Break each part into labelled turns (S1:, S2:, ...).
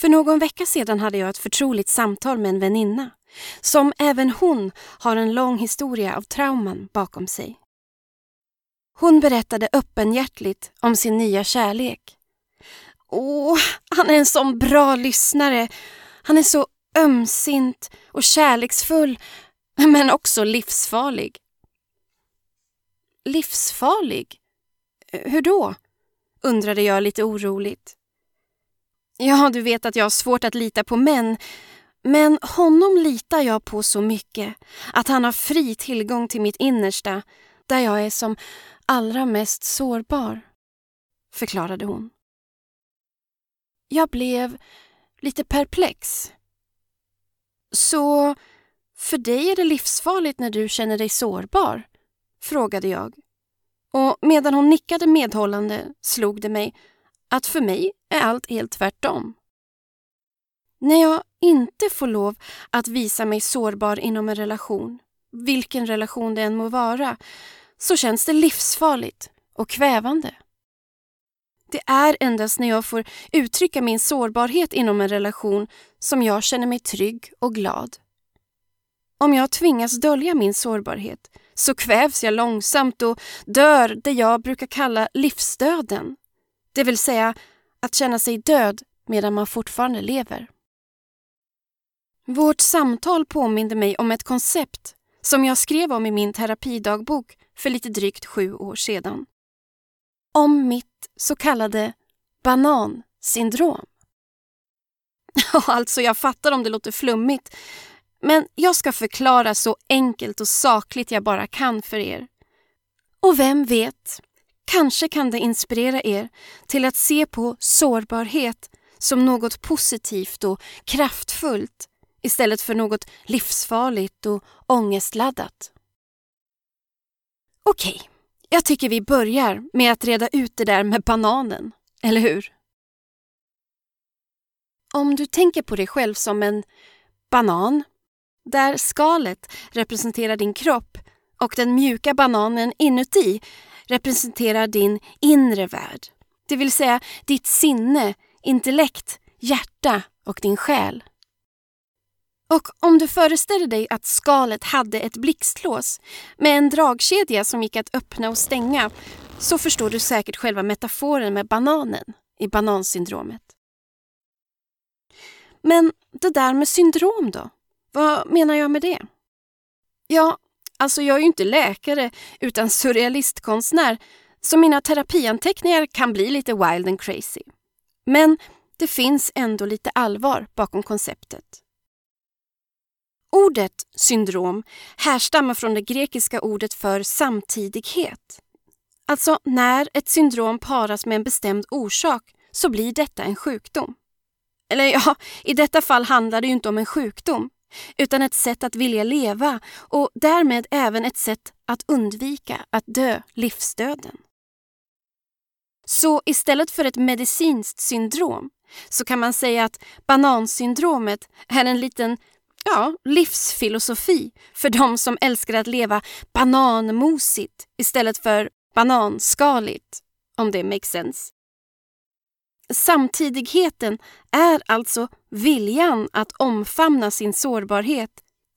S1: För någon vecka sedan hade jag ett förtroligt samtal med en väninna som även hon har en lång historia av trauman bakom sig. Hon berättade öppenhjärtligt om sin nya kärlek. Åh, han är en sån bra lyssnare. Han är så ömsint och kärleksfull, men också livsfarlig. Livsfarlig? Hur då? undrade jag lite oroligt. Ja, du vet att jag har svårt att lita på män, men honom litar jag på så mycket att han har fri tillgång till mitt innersta där jag är som allra mest sårbar, förklarade hon. Jag blev lite perplex. Så för dig är det livsfarligt när du känner dig sårbar? frågade jag. Och medan hon nickade medhållande slog det mig att för mig är allt helt tvärtom. När jag inte får lov att visa mig sårbar inom en relation, vilken relation det än må vara, så känns det livsfarligt och kvävande. Det är endast när jag får uttrycka min sårbarhet inom en relation som jag känner mig trygg och glad. Om jag tvingas dölja min sårbarhet så kvävs jag långsamt och dör det jag brukar kalla livsdöden. Det vill säga att känna sig död medan man fortfarande lever. Vårt samtal påminde mig om ett koncept som jag skrev om i min terapidagbok för lite drygt sju år sedan. Om mitt så kallade banansyndrom. alltså, jag fattar om det låter flummigt, men jag ska förklara så enkelt och sakligt jag bara kan för er. Och vem vet, kanske kan det inspirera er till att se på sårbarhet som något positivt och kraftfullt istället för något livsfarligt och ångestladdat. Okej, jag tycker vi börjar med att reda ut det där med bananen, eller hur? Om du tänker på dig själv som en banan, där skalet representerar din kropp och den mjuka bananen inuti representerar din inre värld. Det vill säga ditt sinne, intellekt, hjärta och din själ. Och om du föreställer dig att skalet hade ett blixtlås med en dragkedja som gick att öppna och stänga så förstår du säkert själva metaforen med bananen i banansyndromet. Men det där med syndrom då? Vad menar jag med det? Ja, alltså jag är ju inte läkare utan surrealistkonstnär så mina terapianteckningar kan bli lite wild and crazy. Men det finns ändå lite allvar bakom konceptet. Ordet syndrom härstammar från det grekiska ordet för samtidighet. Alltså när ett syndrom paras med en bestämd orsak så blir detta en sjukdom. Eller ja, i detta fall handlar det ju inte om en sjukdom utan ett sätt att vilja leva och därmed även ett sätt att undvika att dö livsdöden. Så istället för ett medicinskt syndrom så kan man säga att banansyndromet är en liten ja, livsfilosofi för de som älskar att leva bananmosigt istället för bananskaligt, om det makes sense. Samtidigheten är alltså viljan att omfamna sin sårbarhet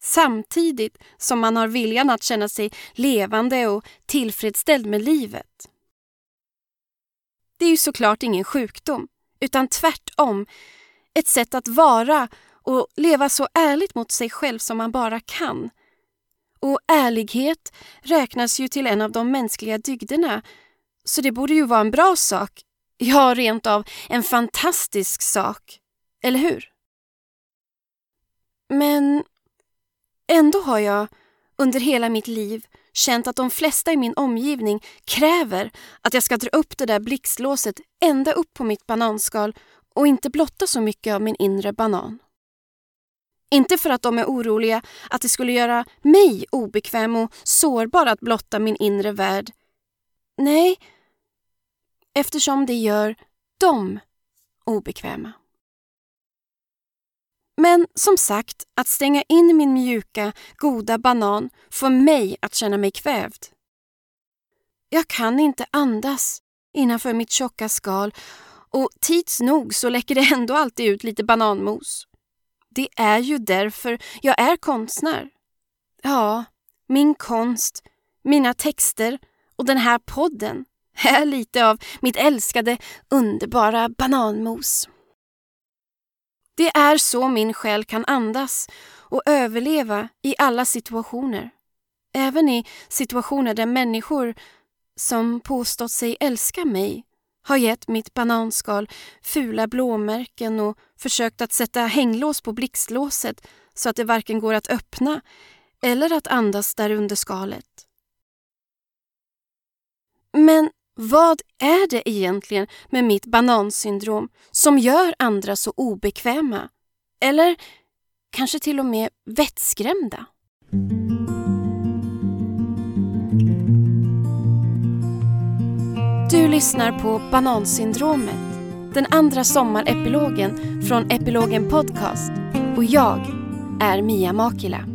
S1: samtidigt som man har viljan att känna sig levande och tillfredsställd med livet. Det är ju såklart ingen sjukdom, utan tvärtom ett sätt att vara och leva så ärligt mot sig själv som man bara kan. Och ärlighet räknas ju till en av de mänskliga dygderna så det borde ju vara en bra sak, ja rent av en fantastisk sak, eller hur? Men ändå har jag under hela mitt liv känt att de flesta i min omgivning kräver att jag ska dra upp det där blixtlåset ända upp på mitt bananskal och inte blotta så mycket av min inre banan. Inte för att de är oroliga att det skulle göra mig obekväm och sårbar att blotta min inre värld. Nej, eftersom det gör dem obekväma. Men som sagt, att stänga in min mjuka, goda banan får mig att känna mig kvävd. Jag kan inte andas innanför mitt tjocka skal Och tids nog så läcker det ändå alltid ut lite bananmos. Det är ju därför jag är konstnär. Ja, min konst, mina texter och den här podden är lite av mitt älskade, underbara bananmos. Det är så min själ kan andas och överleva i alla situationer. Även i situationer där människor som påstått sig älska mig har gett mitt bananskal fula blåmärken och försökt att sätta hänglås på blixtlåset så att det varken går att öppna eller att andas där under skalet. Men vad är det egentligen med mitt banansyndrom som gör andra så obekväma? Eller kanske till och med vettskrämda? Du lyssnar på Banansyndromet, den andra sommarepilogen från Epilogen Podcast och jag är Mia Makila.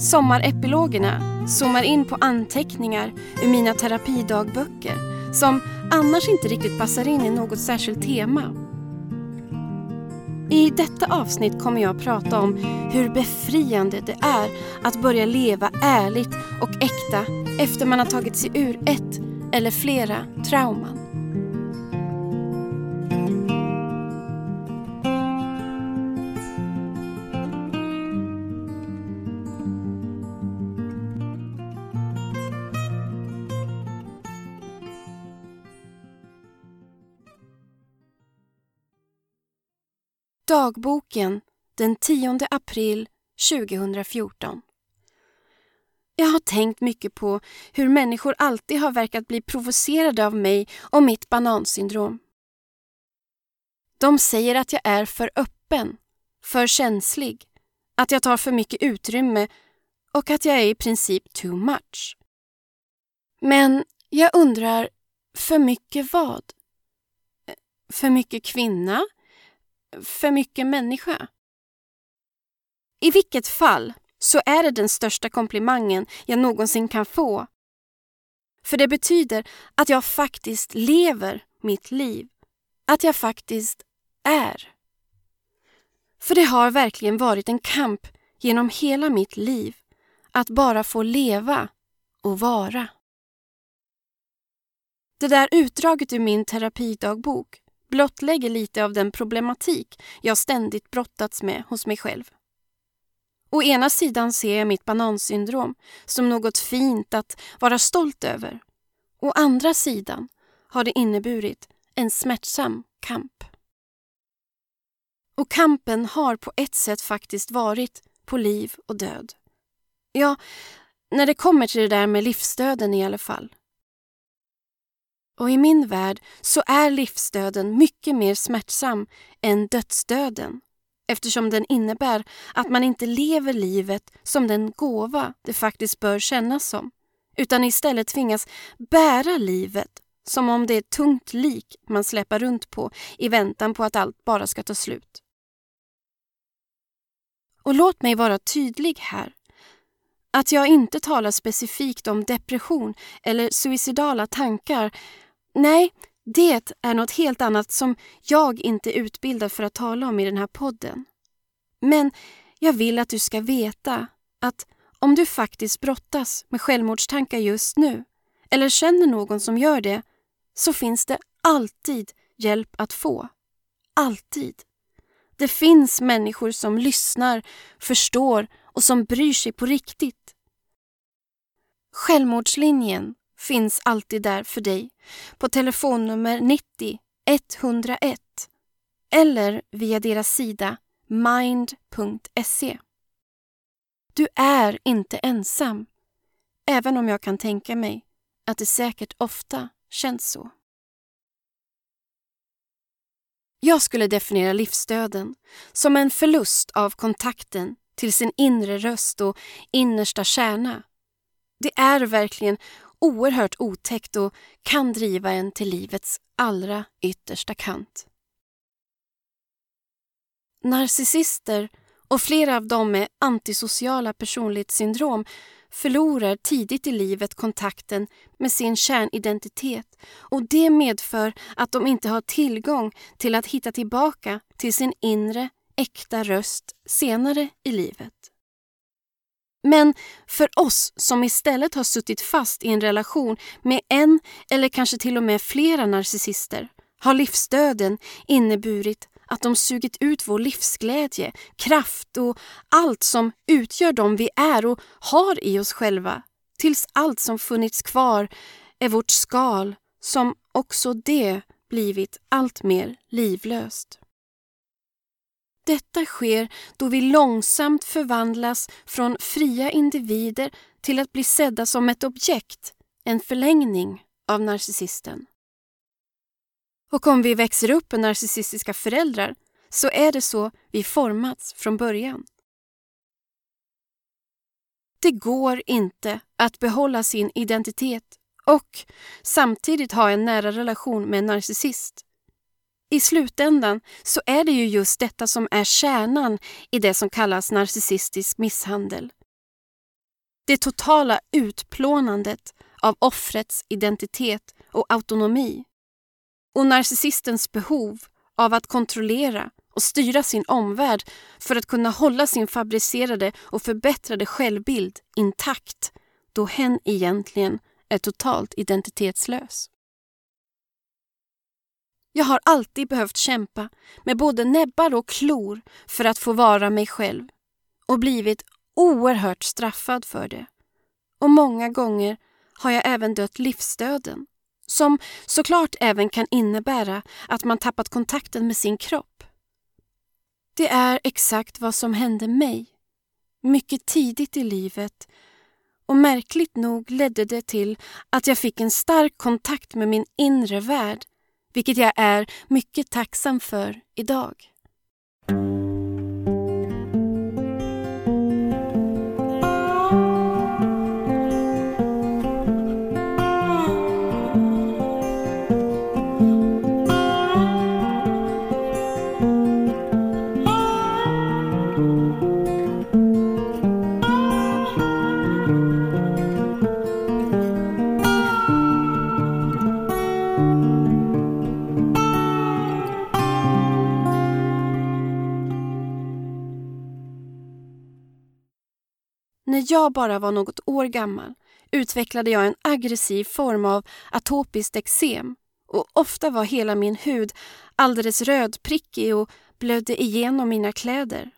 S1: Sommarepilogerna zoomar in på anteckningar ur mina terapidagböcker som annars inte riktigt passar in i något särskilt tema. I detta avsnitt kommer jag att prata om hur befriande det är att börja leva ärligt och äkta efter man har tagit sig ur ett eller flera trauman. Dagboken den 10 april 2014. Jag har tänkt mycket på hur människor alltid har verkat bli provocerade av mig och mitt banansyndrom. De säger att jag är för öppen, för känslig, att jag tar för mycket utrymme och att jag är i princip too much. Men jag undrar, för mycket vad? För mycket kvinna? För mycket människa? I vilket fall så är det den största komplimangen jag någonsin kan få. För det betyder att jag faktiskt lever mitt liv. Att jag faktiskt är. För det har verkligen varit en kamp genom hela mitt liv att bara få leva och vara. Det där utdraget ur min terapidagbok blottlägger lite av den problematik jag ständigt brottats med hos mig själv. Å ena sidan ser jag mitt banansyndrom som något fint att vara stolt över. Å andra sidan har det inneburit en smärtsam kamp. Och kampen har på ett sätt faktiskt varit på liv och död. Ja, när det kommer till det där med livsdöden i alla fall. Och i min värld så är livsdöden mycket mer smärtsam än dödsdöden eftersom den innebär att man inte lever livet som den gåva det faktiskt bör kännas som utan istället tvingas bära livet som om det är ett tungt lik man släpar runt på i väntan på att allt bara ska ta slut. Och låt mig vara tydlig här. Att jag inte talar specifikt om depression eller suicidala tankar, nej, det är något helt annat som jag inte är utbildad för att tala om i den här podden. Men jag vill att du ska veta att om du faktiskt brottas med självmordstankar just nu eller känner någon som gör det så finns det alltid hjälp att få. Alltid. Det finns människor som lyssnar, förstår och som bryr sig på riktigt. Självmordslinjen finns alltid där för dig på telefonnummer 90 101 eller via deras sida mind.se. Du är inte ensam, även om jag kan tänka mig att det säkert ofta känns så. Jag skulle definiera livsdöden som en förlust av kontakten till sin inre röst och innersta kärna. Det är verkligen oerhört otäckt och kan driva en till livets allra yttersta kant. Narcissister och flera av dem med antisociala personlighetssyndrom förlorar tidigt i livet kontakten med sin kärnidentitet och det medför att de inte har tillgång till att hitta tillbaka till sin inre, äkta röst senare i livet. Men för oss som istället har suttit fast i en relation med en eller kanske till och med flera narcissister har livsdöden inneburit att de sugit ut vår livsglädje, kraft och allt som utgör dem vi är och har i oss själva tills allt som funnits kvar är vårt skal som också det blivit allt mer livlöst. Detta sker då vi långsamt förvandlas från fria individer till att bli sedda som ett objekt, en förlängning av narcissisten. Och om vi växer upp med narcissistiska föräldrar så är det så vi formats från början. Det går inte att behålla sin identitet och samtidigt ha en nära relation med en narcissist. I slutändan så är det ju just detta som är kärnan i det som kallas narcissistisk misshandel. Det totala utplånandet av offrets identitet och autonomi och narcissistens behov av att kontrollera och styra sin omvärld för att kunna hålla sin fabricerade och förbättrade självbild intakt då hen egentligen är totalt identitetslös. Jag har alltid behövt kämpa med både näbbar och klor för att få vara mig själv och blivit oerhört straffad för det. Och många gånger har jag även dött livsdöden som såklart även kan innebära att man tappat kontakten med sin kropp. Det är exakt vad som hände mig, mycket tidigt i livet och märkligt nog ledde det till att jag fick en stark kontakt med min inre värld, vilket jag är mycket tacksam för idag. När jag bara var något år gammal utvecklade jag en aggressiv form av atopiskt eksem och ofta var hela min hud alldeles rödprickig och blödde igenom mina kläder.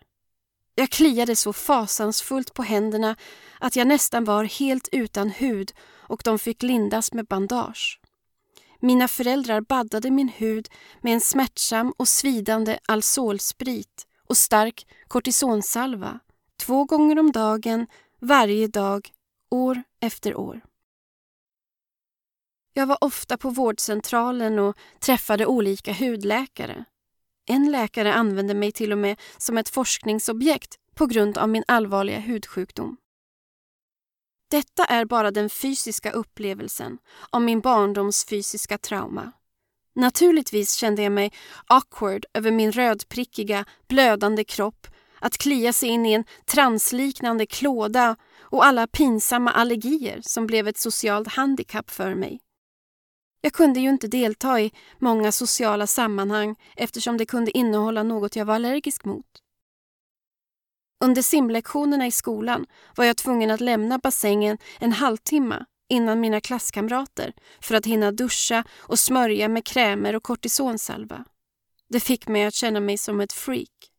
S1: Jag kliade så fasansfullt på händerna att jag nästan var helt utan hud och de fick lindas med bandage. Mina föräldrar baddade min hud med en smärtsam och svidande Alsolsprit och stark kortisonsalva två gånger om dagen, varje dag, år efter år. Jag var ofta på vårdcentralen och träffade olika hudläkare. En läkare använde mig till och med som ett forskningsobjekt på grund av min allvarliga hudsjukdom. Detta är bara den fysiska upplevelsen av min barndoms fysiska trauma. Naturligtvis kände jag mig awkward över min rödprickiga, blödande kropp att klia sig in i en transliknande klåda och alla pinsamma allergier som blev ett socialt handikapp för mig. Jag kunde ju inte delta i många sociala sammanhang eftersom det kunde innehålla något jag var allergisk mot. Under simlektionerna i skolan var jag tvungen att lämna bassängen en halvtimme innan mina klasskamrater för att hinna duscha och smörja med krämer och kortisonsalva. Det fick mig att känna mig som ett freak.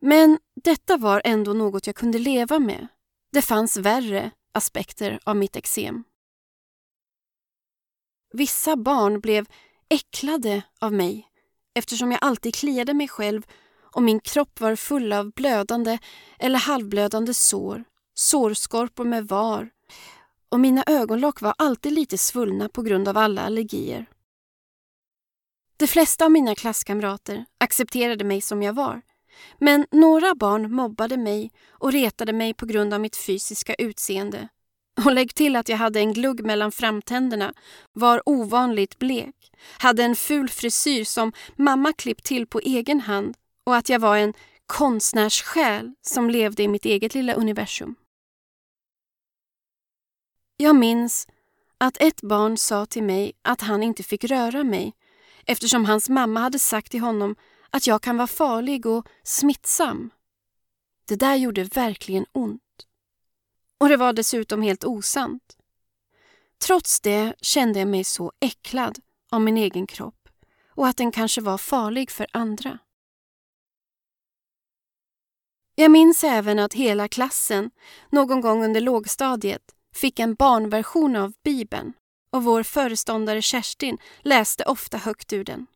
S1: Men detta var ändå något jag kunde leva med. Det fanns värre aspekter av mitt eksem. Vissa barn blev äcklade av mig eftersom jag alltid kliade mig själv och min kropp var full av blödande eller halvblödande sår, sårskorpor med var och mina ögonlock var alltid lite svullna på grund av alla allergier. De flesta av mina klasskamrater accepterade mig som jag var men några barn mobbade mig och retade mig på grund av mitt fysiska utseende. Och lägg till att jag hade en glugg mellan framtänderna, var ovanligt blek, hade en ful frisyr som mamma klippt till på egen hand och att jag var en konstnärssjäl som levde i mitt eget lilla universum. Jag minns att ett barn sa till mig att han inte fick röra mig eftersom hans mamma hade sagt till honom att jag kan vara farlig och smittsam. Det där gjorde verkligen ont. Och det var dessutom helt osant. Trots det kände jag mig så äcklad av min egen kropp och att den kanske var farlig för andra. Jag minns även att hela klassen, någon gång under lågstadiet, fick en barnversion av Bibeln och vår föreståndare Kerstin läste ofta högt ur den.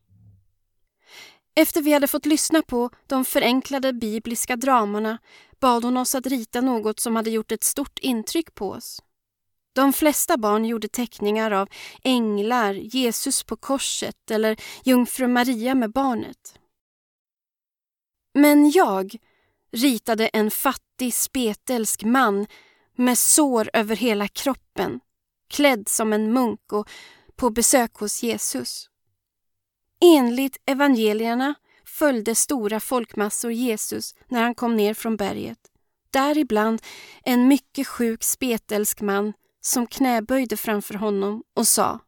S1: Efter vi hade fått lyssna på de förenklade bibliska dramorna bad hon oss att rita något som hade gjort ett stort intryck på oss. De flesta barn gjorde teckningar av änglar, Jesus på korset eller jungfru Maria med barnet. Men jag ritade en fattig spetälsk man med sår över hela kroppen, klädd som en munk och på besök hos Jesus. Enligt evangelierna följde stora folkmassor Jesus när han kom ner från berget. Däribland en mycket sjuk spetälsk man som knäböjde framför honom och sa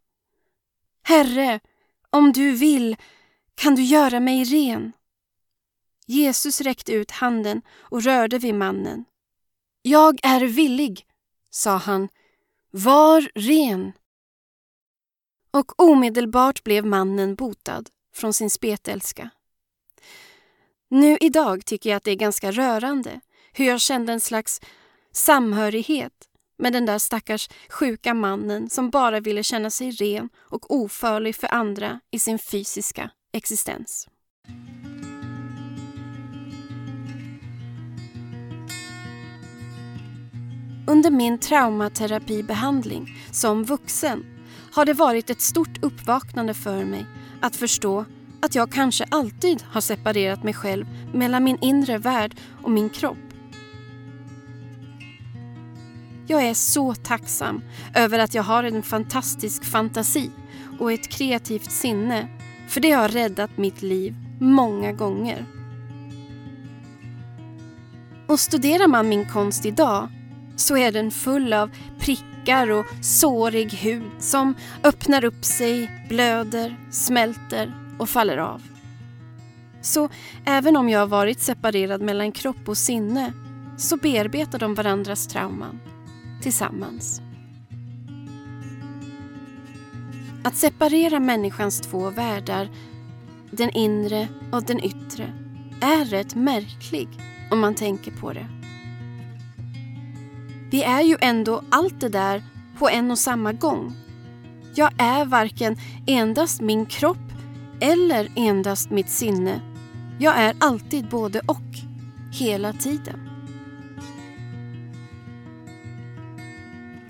S1: Herre, om du vill kan du göra mig ren. Jesus räckte ut handen och rörde vid mannen. Jag är villig, sa han. Var ren. Och omedelbart blev mannen botad från sin spetälska. Nu idag tycker jag att det är ganska rörande hur jag kände en slags samhörighet med den där stackars sjuka mannen som bara ville känna sig ren och ofarlig för andra i sin fysiska existens. Under min traumaterapibehandling som vuxen har det varit ett stort uppvaknande för mig att förstå att jag kanske alltid har separerat mig själv mellan min inre värld och min kropp. Jag är så tacksam över att jag har en fantastisk fantasi och ett kreativt sinne för det har räddat mitt liv många gånger. Och studerar man min konst idag så är den full av prickar och sårig hud som öppnar upp sig, blöder, smälter och faller av. Så även om jag har varit separerad mellan kropp och sinne så bearbetar de varandras trauman tillsammans. Att separera människans två världar, den inre och den yttre, är rätt märklig om man tänker på det. Vi är ju ändå allt det där på en och samma gång. Jag är varken endast min kropp eller endast mitt sinne. Jag är alltid både och, hela tiden.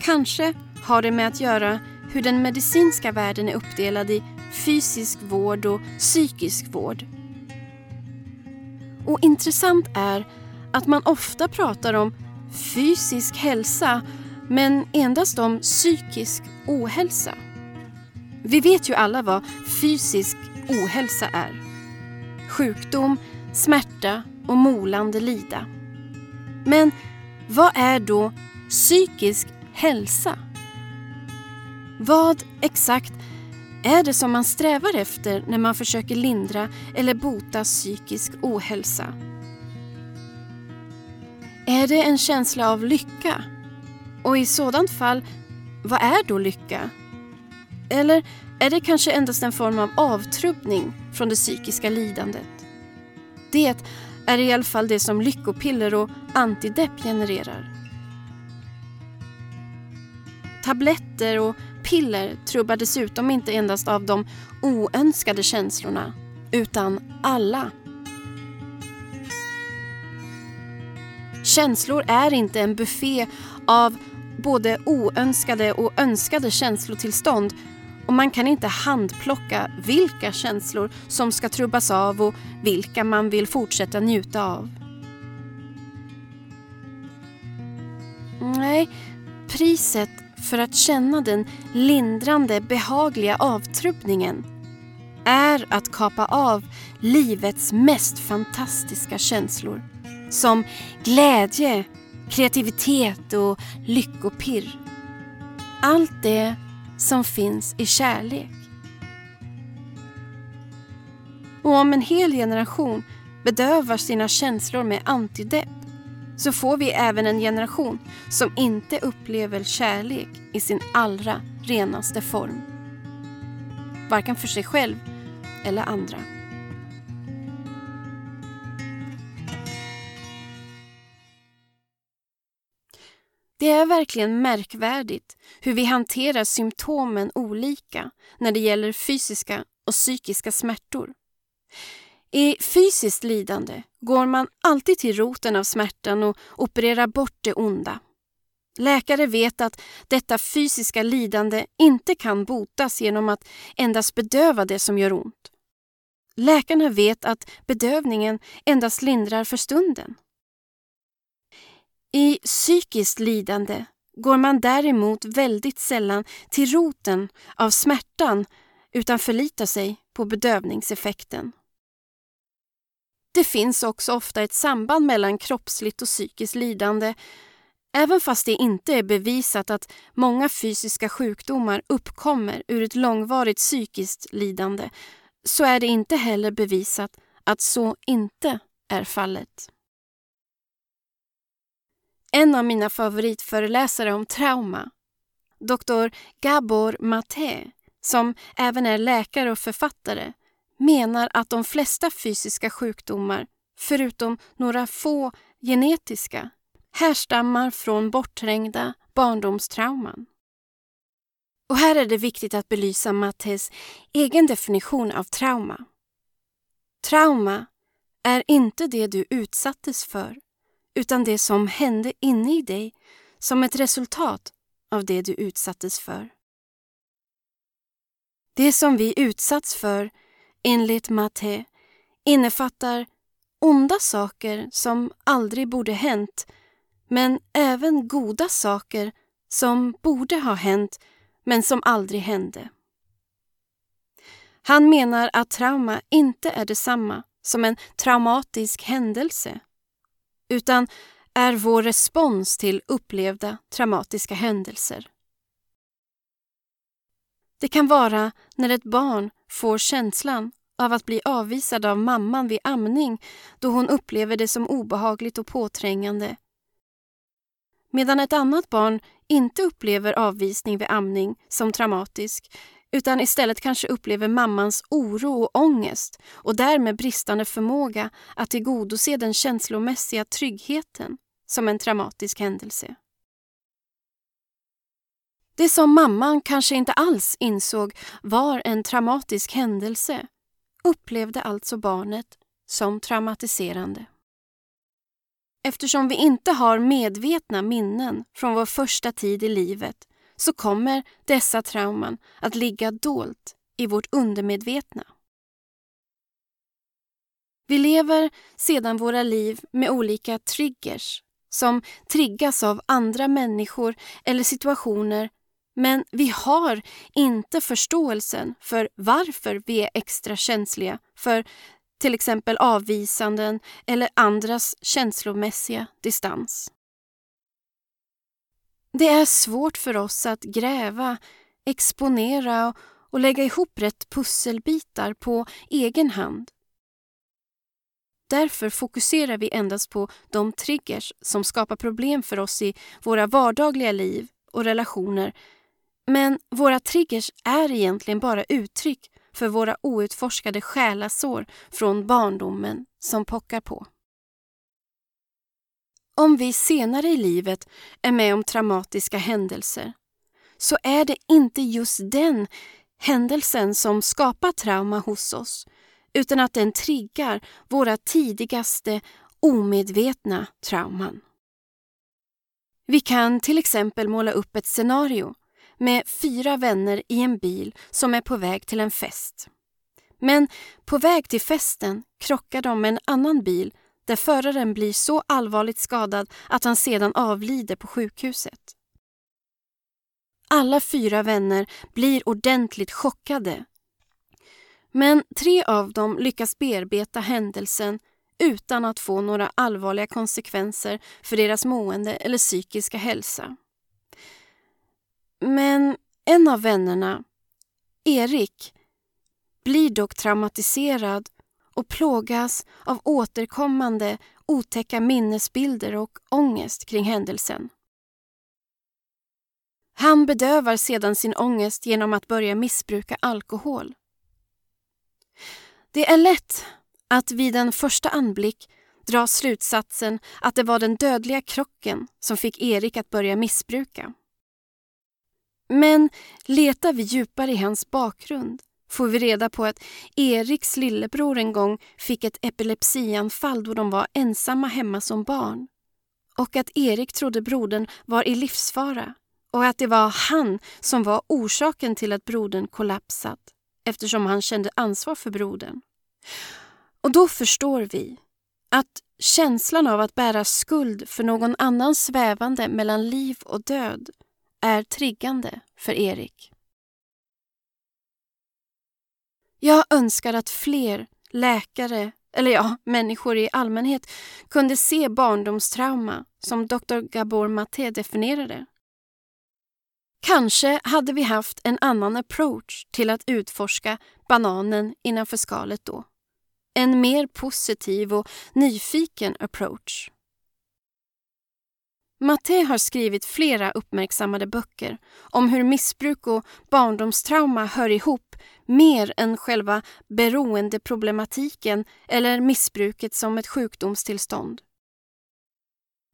S1: Kanske har det med att göra hur den medicinska världen är uppdelad i fysisk vård och psykisk vård. Och intressant är att man ofta pratar om fysisk hälsa men endast om psykisk ohälsa. Vi vet ju alla vad fysisk ohälsa är. Sjukdom, smärta och molande lida. Men vad är då psykisk hälsa? Vad exakt är det som man strävar efter när man försöker lindra eller bota psykisk ohälsa? Är det en känsla av lycka? Och i sådant fall, vad är då lycka? Eller är det kanske endast en form av avtrubbning från det psykiska lidandet? Det är i alla fall det som lyckopiller och antidepp genererar. Tabletter och piller trubbar dessutom inte endast av de oönskade känslorna, utan alla. Känslor är inte en buffé av både oönskade och önskade känslotillstånd och man kan inte handplocka vilka känslor som ska trubbas av och vilka man vill fortsätta njuta av. Nej, priset för att känna den lindrande, behagliga avtrubbningen är att kapa av livets mest fantastiska känslor som glädje, kreativitet och lyckopirr. Allt det som finns i kärlek. Och om en hel generation bedövar sina känslor med antidepp så får vi även en generation som inte upplever kärlek i sin allra renaste form. Varken för sig själv eller andra. Det är verkligen märkvärdigt hur vi hanterar symptomen olika när det gäller fysiska och psykiska smärtor. I fysiskt lidande går man alltid till roten av smärtan och opererar bort det onda. Läkare vet att detta fysiska lidande inte kan botas genom att endast bedöva det som gör ont. Läkarna vet att bedövningen endast lindrar för stunden. I psykiskt lidande går man däremot väldigt sällan till roten av smärtan utan förlitar sig på bedövningseffekten. Det finns också ofta ett samband mellan kroppsligt och psykiskt lidande även fast det inte är bevisat att många fysiska sjukdomar uppkommer ur ett långvarigt psykiskt lidande så är det inte heller bevisat att så inte är fallet. En av mina favoritföreläsare om trauma, Dr. Gabor Maté, som även är läkare och författare, menar att de flesta fysiska sjukdomar, förutom några få genetiska, härstammar från bortträngda barndomstrauman. Och här är det viktigt att belysa Mattes egen definition av trauma. Trauma är inte det du utsattes för, utan det som hände inne i dig som ett resultat av det du utsattes för. Det som vi utsatts för, enligt Matte, innefattar onda saker som aldrig borde hänt men även goda saker som borde ha hänt men som aldrig hände. Han menar att trauma inte är detsamma som en traumatisk händelse utan är vår respons till upplevda traumatiska händelser. Det kan vara när ett barn får känslan av att bli avvisad av mamman vid amning då hon upplever det som obehagligt och påträngande. Medan ett annat barn inte upplever avvisning vid amning som traumatisk utan istället kanske upplever mammans oro och ångest och därmed bristande förmåga att tillgodose den känslomässiga tryggheten som en traumatisk händelse. Det som mamman kanske inte alls insåg var en traumatisk händelse upplevde alltså barnet som traumatiserande. Eftersom vi inte har medvetna minnen från vår första tid i livet så kommer dessa trauman att ligga dolt i vårt undermedvetna. Vi lever sedan våra liv med olika triggers som triggas av andra människor eller situationer men vi har inte förståelsen för varför vi är extra känsliga för till exempel avvisanden eller andras känslomässiga distans. Det är svårt för oss att gräva, exponera och lägga ihop rätt pusselbitar på egen hand. Därför fokuserar vi endast på de triggers som skapar problem för oss i våra vardagliga liv och relationer. Men våra triggers är egentligen bara uttryck för våra outforskade själasår från barndomen som pockar på. Om vi senare i livet är med om traumatiska händelser så är det inte just den händelsen som skapar trauma hos oss utan att den triggar våra tidigaste omedvetna trauman. Vi kan till exempel måla upp ett scenario med fyra vänner i en bil som är på väg till en fest. Men på väg till festen krockar de med en annan bil där föraren blir så allvarligt skadad att han sedan avlider på sjukhuset. Alla fyra vänner blir ordentligt chockade. Men tre av dem lyckas bearbeta händelsen utan att få några allvarliga konsekvenser för deras mående eller psykiska hälsa. Men en av vännerna, Erik, blir dock traumatiserad och plågas av återkommande otäcka minnesbilder och ångest kring händelsen. Han bedövar sedan sin ångest genom att börja missbruka alkohol. Det är lätt att vid en första anblick dra slutsatsen att det var den dödliga krocken som fick Erik att börja missbruka. Men letar vi djupare i hans bakgrund får vi reda på att Eriks lillebror en gång fick ett epilepsianfall då de var ensamma hemma som barn och att Erik trodde brodern var i livsfara och att det var han som var orsaken till att brodern kollapsat eftersom han kände ansvar för brodern. Och då förstår vi att känslan av att bära skuld för någon annans svävande mellan liv och död är triggande för Erik. Jag önskar att fler läkare, eller ja, människor i allmänhet kunde se barndomstrauma som Dr. Gabor Maté definierade. Kanske hade vi haft en annan approach till att utforska bananen innanför skalet då. En mer positiv och nyfiken approach. Matte har skrivit flera uppmärksammade böcker om hur missbruk och barndomstrauma hör ihop mer än själva beroendeproblematiken eller missbruket som ett sjukdomstillstånd.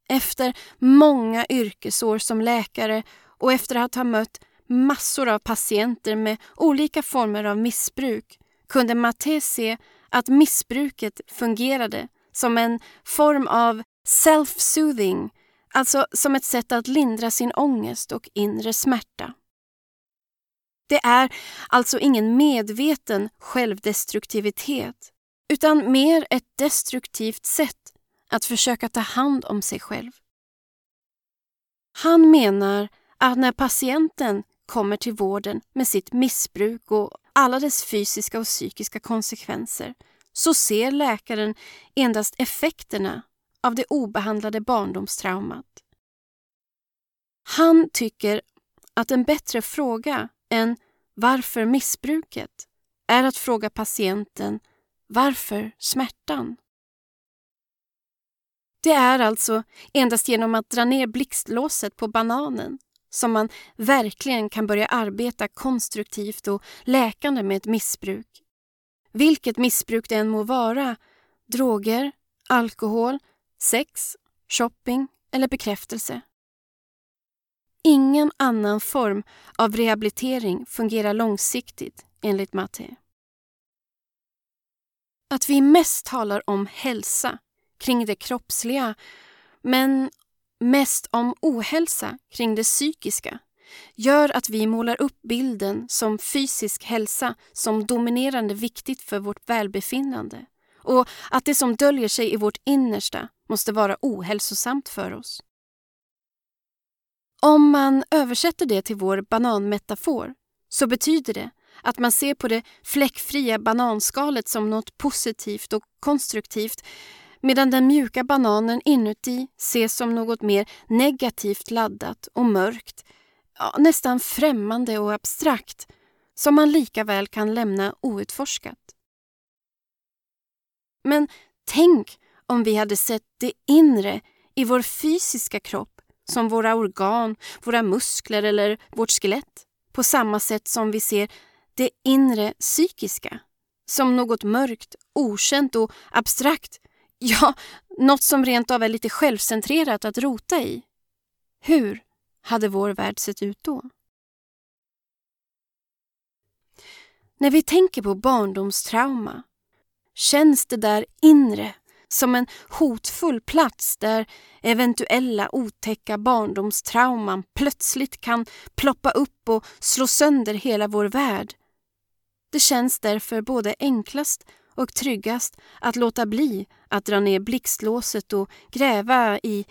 S1: Efter många yrkesår som läkare och efter att ha mött massor av patienter med olika former av missbruk kunde Matte se att missbruket fungerade som en form av self-soothing, alltså som ett sätt att lindra sin ångest och inre smärta. Det är alltså ingen medveten självdestruktivitet utan mer ett destruktivt sätt att försöka ta hand om sig själv. Han menar att när patienten kommer till vården med sitt missbruk och alla dess fysiska och psykiska konsekvenser så ser läkaren endast effekterna av det obehandlade barndomstraumat. Han tycker att en bättre fråga än varför missbruket är att fråga patienten varför smärtan? Det är alltså endast genom att dra ner blixtlåset på bananen som man verkligen kan börja arbeta konstruktivt och läkande med ett missbruk. Vilket missbruk det än må vara, droger, alkohol, sex, shopping eller bekräftelse. Ingen annan form av rehabilitering fungerar långsiktigt enligt Matte. Att vi mest talar om hälsa kring det kroppsliga men mest om ohälsa kring det psykiska gör att vi målar upp bilden som fysisk hälsa som dominerande viktigt för vårt välbefinnande och att det som döljer sig i vårt innersta måste vara ohälsosamt för oss. Om man översätter det till vår bananmetafor så betyder det att man ser på det fläckfria bananskalet som något positivt och konstruktivt medan den mjuka bananen inuti ses som något mer negativt laddat och mörkt, ja, nästan främmande och abstrakt, som man lika väl kan lämna outforskat. Men tänk om vi hade sett det inre i vår fysiska kropp som våra organ, våra muskler eller vårt skelett på samma sätt som vi ser det inre psykiska som något mörkt, okänt och abstrakt Ja, något som rent av är lite självcentrerat att rota i. Hur hade vår värld sett ut då? När vi tänker på barndomstrauma känns det där inre som en hotfull plats där eventuella otäcka barndomstrauman plötsligt kan ploppa upp och slå sönder hela vår värld. Det känns därför både enklast och tryggast att låta bli att dra ner blixtlåset och gräva i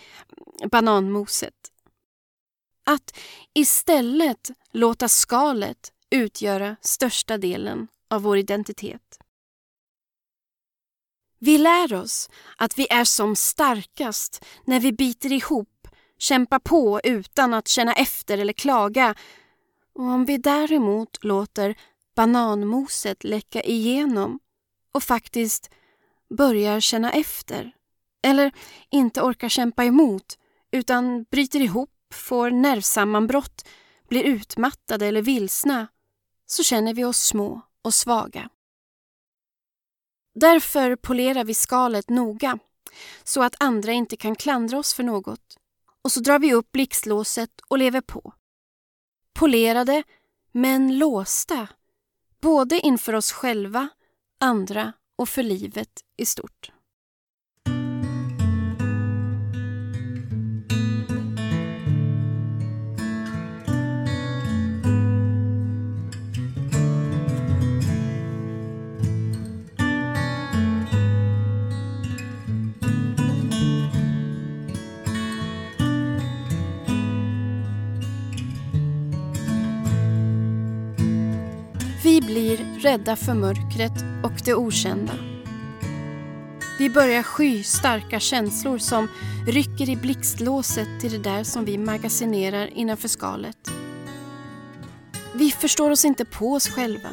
S1: bananmoset. Att istället låta skalet utgöra största delen av vår identitet. Vi lär oss att vi är som starkast när vi biter ihop, kämpar på utan att känna efter eller klaga, Och om vi däremot låter bananmoset läcka igenom och faktiskt börjar känna efter eller inte orkar kämpa emot utan bryter ihop, får nervsammanbrott, blir utmattade eller vilsna så känner vi oss små och svaga. Därför polerar vi skalet noga så att andra inte kan klandra oss för något. Och så drar vi upp blixtlåset och lever på. Polerade, men låsta. Både inför oss själva, andra och för livet i stort. Blir rädda för mörkret och det okända. Vi börjar sky starka känslor som rycker i blixtlåset till det där som vi magasinerar innanför skalet. Vi förstår oss inte på oss själva.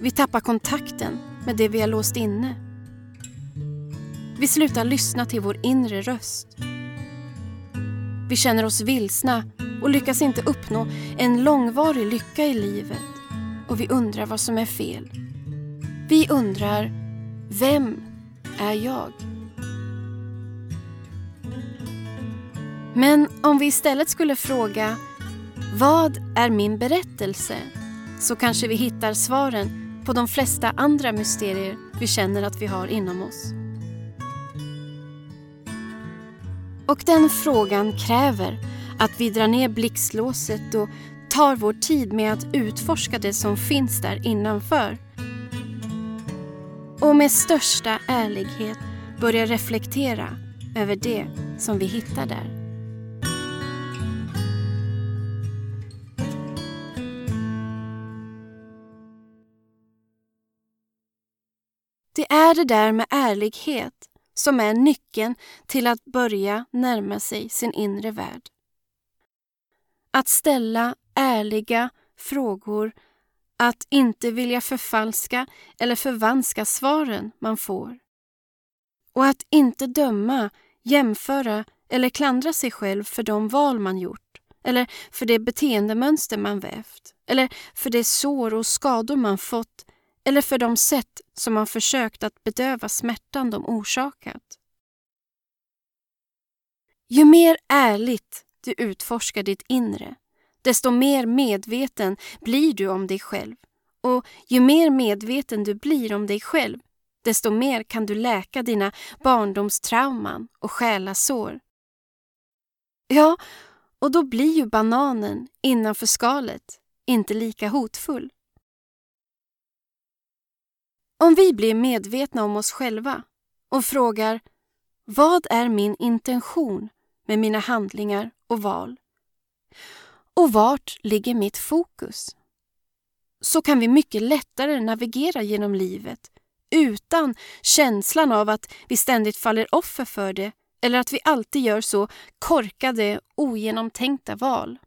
S1: Vi tappar kontakten med det vi har låst inne. Vi slutar lyssna till vår inre röst. Vi känner oss vilsna och lyckas inte uppnå en långvarig lycka i livet och vi undrar vad som är fel. Vi undrar, vem är jag? Men om vi istället skulle fråga, vad är min berättelse? Så kanske vi hittar svaren på de flesta andra mysterier vi känner att vi har inom oss. Och den frågan kräver att vi drar ner blixtlåset och tar vår tid med att utforska det som finns där innanför. Och med största ärlighet börja reflektera över det som vi hittar där. Det är det där med ärlighet som är nyckeln till att börja närma sig sin inre värld. Att ställa ärliga frågor, att inte vilja förfalska eller förvanska svaren man får. Och att inte döma, jämföra eller klandra sig själv för de val man gjort eller för det beteendemönster man vävt eller för de sår och skador man fått eller för de sätt som man försökt att bedöva smärtan de orsakat. Ju mer ärligt du utforskar ditt inre, desto mer medveten blir du om dig själv. Och ju mer medveten du blir om dig själv, desto mer kan du läka dina barndomstrauman och själasår. Ja, och då blir ju bananen innanför skalet inte lika hotfull. Om vi blir medvetna om oss själva och frågar vad är min intention med mina handlingar och val? Och vart ligger mitt fokus? Så kan vi mycket lättare navigera genom livet utan känslan av att vi ständigt faller offer för det eller att vi alltid gör så korkade, ogenomtänkta val.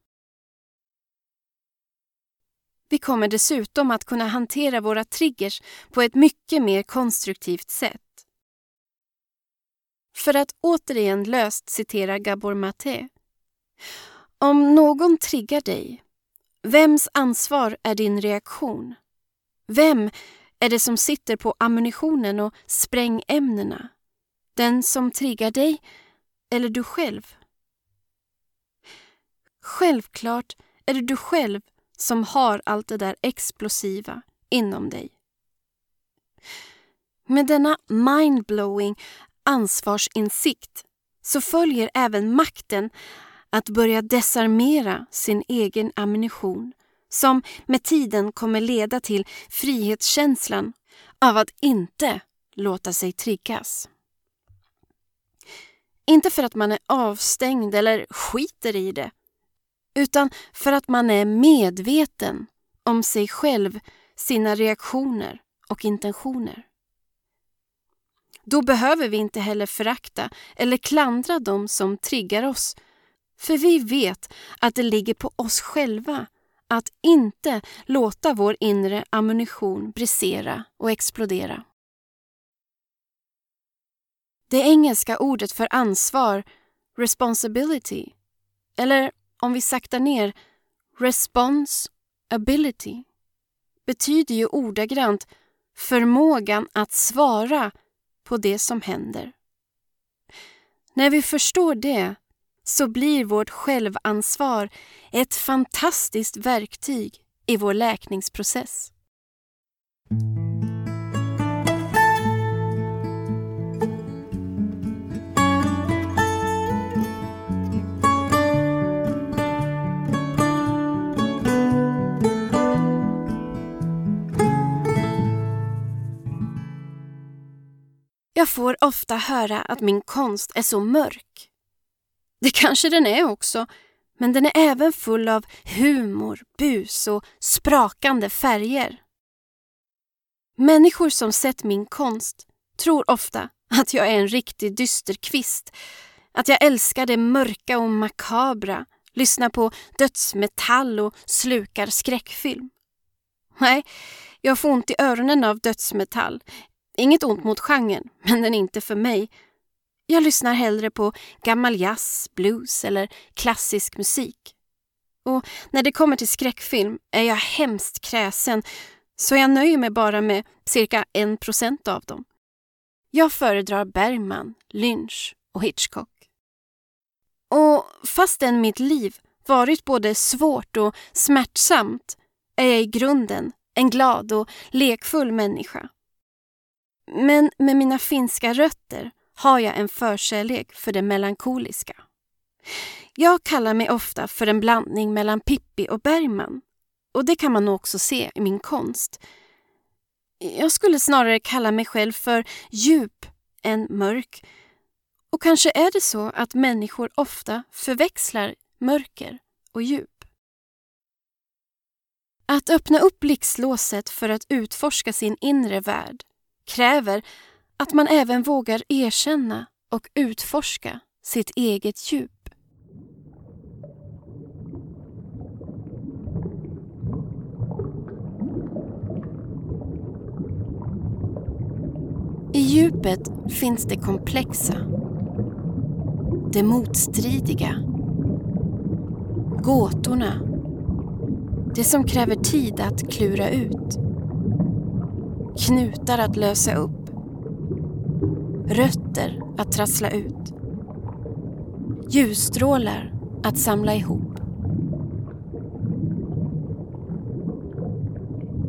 S1: Vi kommer dessutom att kunna hantera våra triggers på ett mycket mer konstruktivt sätt. För att återigen löst citera Gabor Maté. Om någon triggar dig, vems ansvar är din reaktion? Vem är det som sitter på ammunitionen och sprängämnena? Den som triggar dig eller du själv? Självklart är det du själv som har allt det där explosiva inom dig. Med denna mindblowing ansvarsinsikt så följer även makten att börja desarmera sin egen ammunition som med tiden kommer leda till frihetskänslan av att inte låta sig triggas. Inte för att man är avstängd eller skiter i det utan för att man är medveten om sig själv, sina reaktioner och intentioner. Då behöver vi inte heller förakta eller klandra dem som triggar oss för vi vet att det ligger på oss själva att inte låta vår inre ammunition brisera och explodera. Det engelska ordet för ansvar, responsibility, eller om vi saktar ner, responsibility, betyder ju ordagrant förmågan att svara på det som händer. När vi förstår det så blir vårt självansvar ett fantastiskt verktyg i vår läkningsprocess. Jag får ofta höra att min konst är så mörk. Det kanske den är också, men den är även full av humor, bus och sprakande färger. Människor som sett min konst tror ofta att jag är en riktig dysterkvist, att jag älskar det mörka och makabra, lyssnar på dödsmetall och slukar skräckfilm. Nej, jag får ont i öronen av dödsmetall. Inget ont mot genren, men den är inte för mig. Jag lyssnar hellre på gammal jazz, blues eller klassisk musik. Och när det kommer till skräckfilm är jag hemskt kräsen så jag nöjer mig bara med cirka en procent av dem. Jag föredrar Bergman, Lynch och Hitchcock. Och fastän mitt liv varit både svårt och smärtsamt är jag i grunden en glad och lekfull människa. Men med mina finska rötter har jag en förkärlek för det melankoliska. Jag kallar mig ofta för en blandning mellan Pippi och Bergman. Och det kan man nog också se i min konst. Jag skulle snarare kalla mig själv för djup än mörk. Och kanske är det så att människor ofta förväxlar mörker och djup. Att öppna upp blixtlåset för att utforska sin inre värld kräver att man även vågar erkänna och utforska sitt eget djup. I djupet finns det komplexa, det motstridiga, gåtorna, det som kräver tid att klura ut, knutar att lösa upp rötter att trassla ut, ljusstrålar att samla ihop.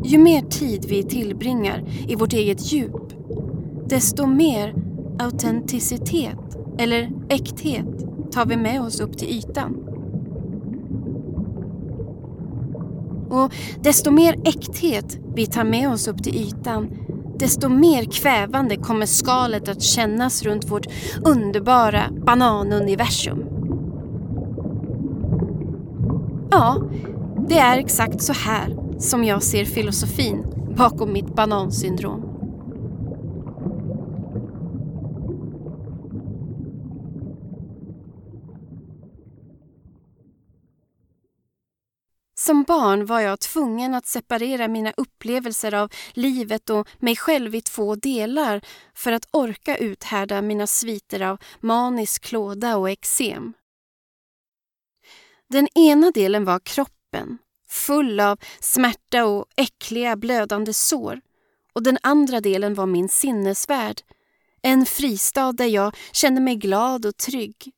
S1: Ju mer tid vi tillbringar i vårt eget djup, desto mer autenticitet eller äkthet tar vi med oss upp till ytan. Och desto mer äkthet vi tar med oss upp till ytan, desto mer kvävande kommer skalet att kännas runt vårt underbara bananuniversum. Ja, det är exakt så här som jag ser filosofin bakom mitt banansyndrom. Som barn var jag tvungen att separera mina upplevelser av livet och mig själv i två delar för att orka uthärda mina sviter av manisk klåda och eksem. Den ena delen var kroppen, full av smärta och äckliga blödande sår. Och den andra delen var min sinnesvärld, en fristad där jag kände mig glad och trygg.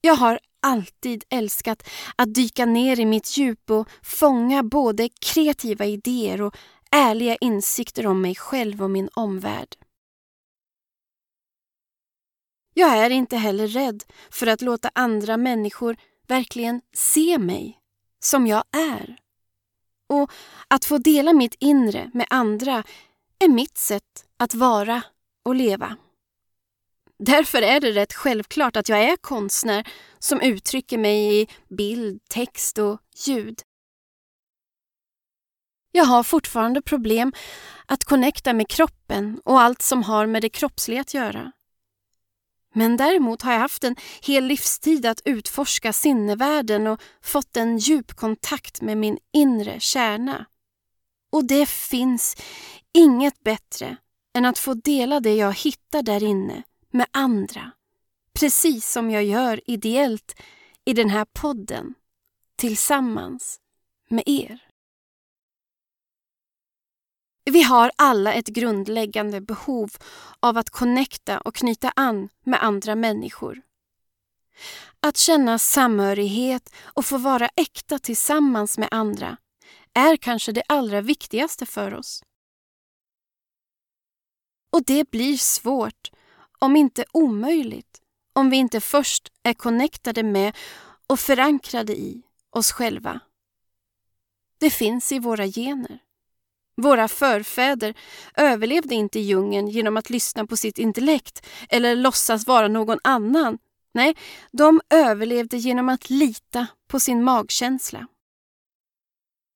S1: Jag har alltid älskat att dyka ner i mitt djup och fånga både kreativa idéer och ärliga insikter om mig själv och min omvärld. Jag är inte heller rädd för att låta andra människor verkligen se mig som jag är. Och att få dela mitt inre med andra är mitt sätt att vara och leva. Därför är det rätt självklart att jag är konstnär som uttrycker mig i bild, text och ljud. Jag har fortfarande problem att connecta med kroppen och allt som har med det kroppsliga att göra. Men däremot har jag haft en hel livstid att utforska sinnevärlden och fått en djup kontakt med min inre kärna. Och det finns inget bättre än att få dela det jag hittar där inne med andra. Precis som jag gör ideellt i den här podden. Tillsammans med er. Vi har alla ett grundläggande behov av att connecta och knyta an med andra människor. Att känna samhörighet och få vara äkta tillsammans med andra är kanske det allra viktigaste för oss. Och det blir svårt, om inte omöjligt, om vi inte först är connectade med och förankrade i oss själva. Det finns i våra gener. Våra förfäder överlevde inte i djungeln genom att lyssna på sitt intellekt eller låtsas vara någon annan. Nej, de överlevde genom att lita på sin magkänsla.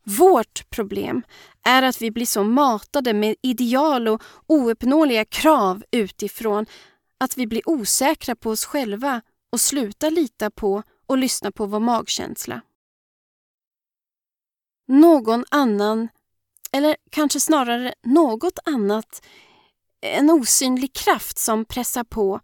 S1: Vårt problem är att vi blir så matade med ideal och ouppnåeliga krav utifrån att vi blir osäkra på oss själva och slutar lita på och lyssna på vår magkänsla. Någon annan eller kanske snarare något annat, en osynlig kraft som pressar på,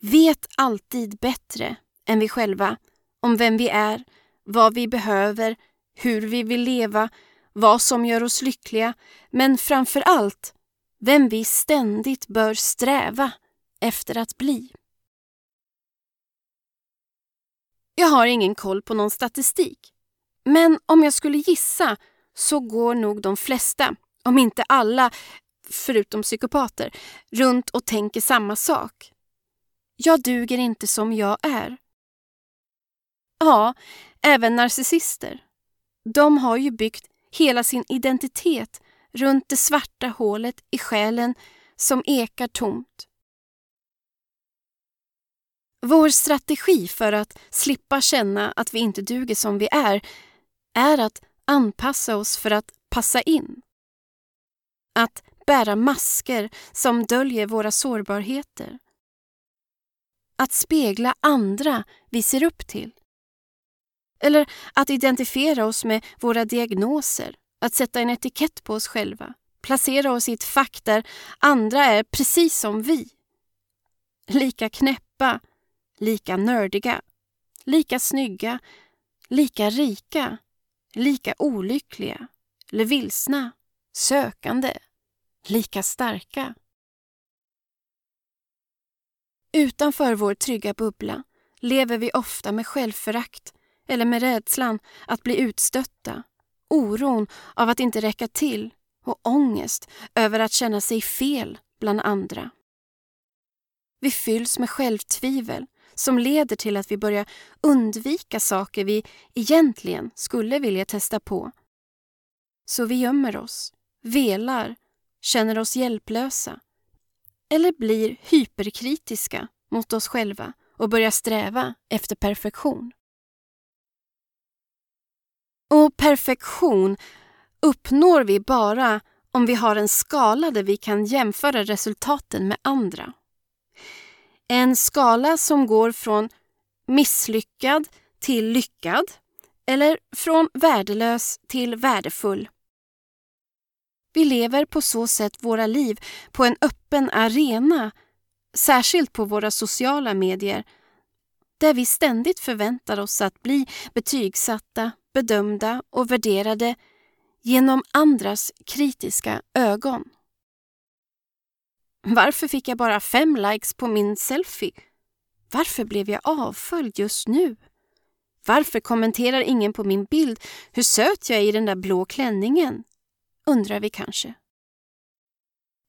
S1: vet alltid bättre än vi själva om vem vi är, vad vi behöver, hur vi vill leva, vad som gör oss lyckliga, men framför allt vem vi ständigt bör sträva efter att bli. Jag har ingen koll på någon statistik, men om jag skulle gissa så går nog de flesta, om inte alla, förutom psykopater, runt och tänker samma sak. Jag duger inte som jag är. Ja, även narcissister. De har ju byggt hela sin identitet runt det svarta hålet i själen som ekar tomt. Vår strategi för att slippa känna att vi inte duger som vi är, är att anpassa oss för att passa in. Att bära masker som döljer våra sårbarheter. Att spegla andra vi ser upp till. Eller att identifiera oss med våra diagnoser, att sätta en etikett på oss själva, placera oss i ett fack där andra är precis som vi. Lika knäppa, lika nördiga, lika snygga, lika rika, lika olyckliga eller vilsna, sökande, lika starka. Utanför vår trygga bubbla lever vi ofta med självförakt eller med rädslan att bli utstötta, oron av att inte räcka till och ångest över att känna sig fel bland andra. Vi fylls med självtvivel som leder till att vi börjar undvika saker vi egentligen skulle vilja testa på. Så vi gömmer oss, velar, känner oss hjälplösa eller blir hyperkritiska mot oss själva och börjar sträva efter perfektion. Och perfektion uppnår vi bara om vi har en skala där vi kan jämföra resultaten med andra. En skala som går från misslyckad till lyckad eller från värdelös till värdefull. Vi lever på så sätt våra liv på en öppen arena, särskilt på våra sociala medier, där vi ständigt förväntar oss att bli betygsatta, bedömda och värderade genom andras kritiska ögon. Varför fick jag bara fem likes på min selfie? Varför blev jag avföljd just nu? Varför kommenterar ingen på min bild hur söt jag är i den där blå klänningen? Undrar vi kanske.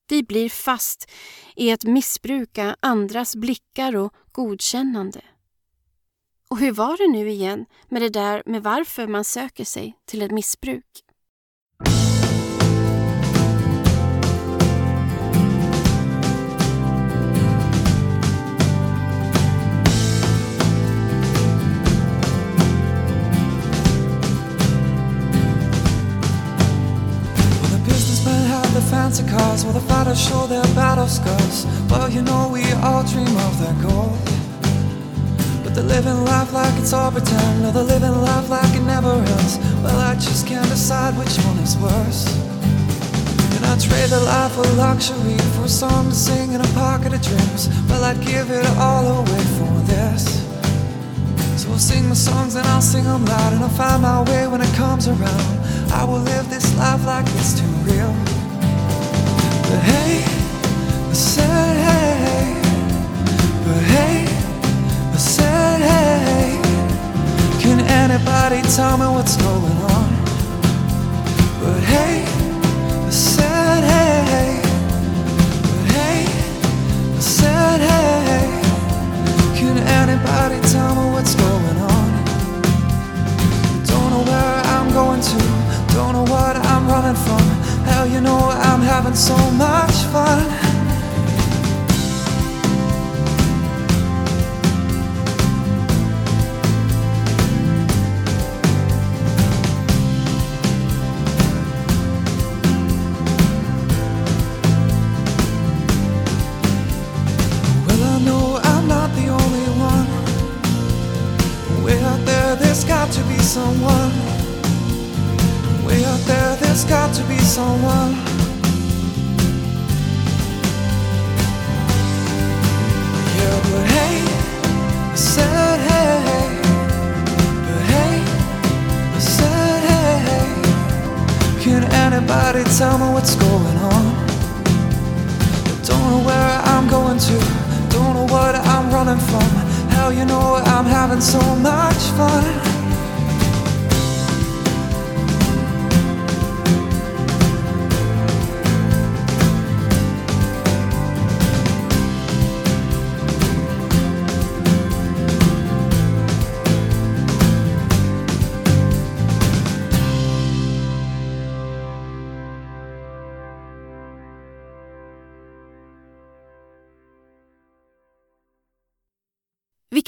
S1: Vi blir fast i att missbruka andras blickar och godkännande. Och hur var det nu igen med det där med varför man söker sig till ett missbruk?
S2: Fancy cars while the fighters show their battle scars. Well, you know we all dream of that goal. But they're living life like it's all pretend, or they're living life like it never ends. Well, I just can't decide which one is worse. And I trade the life of luxury for a song to sing and a pocket of dreams. Well, I'd give it all away for this. So I'll sing my songs and I'll sing them loud, and I'll find my way when it comes around. I will live this life like it's too real. But hey, I said hey, but hey, I said hey. Can anybody tell me what's going on? But hey, I said hey, but hey, I said hey. Can anybody tell me what's going on? Don't know where I'm going to, don't know what I'm running from. Hell, you know I'm having so much fun. Well, I know I'm not the only one. Out there, there's got to be someone. There's got to be someone. Yeah, but hey, I said hey. But hey, I said hey. Can anybody tell me what's going on? I Don't know where I'm going to, don't know what I'm running from. Hell, you know I'm having so much fun.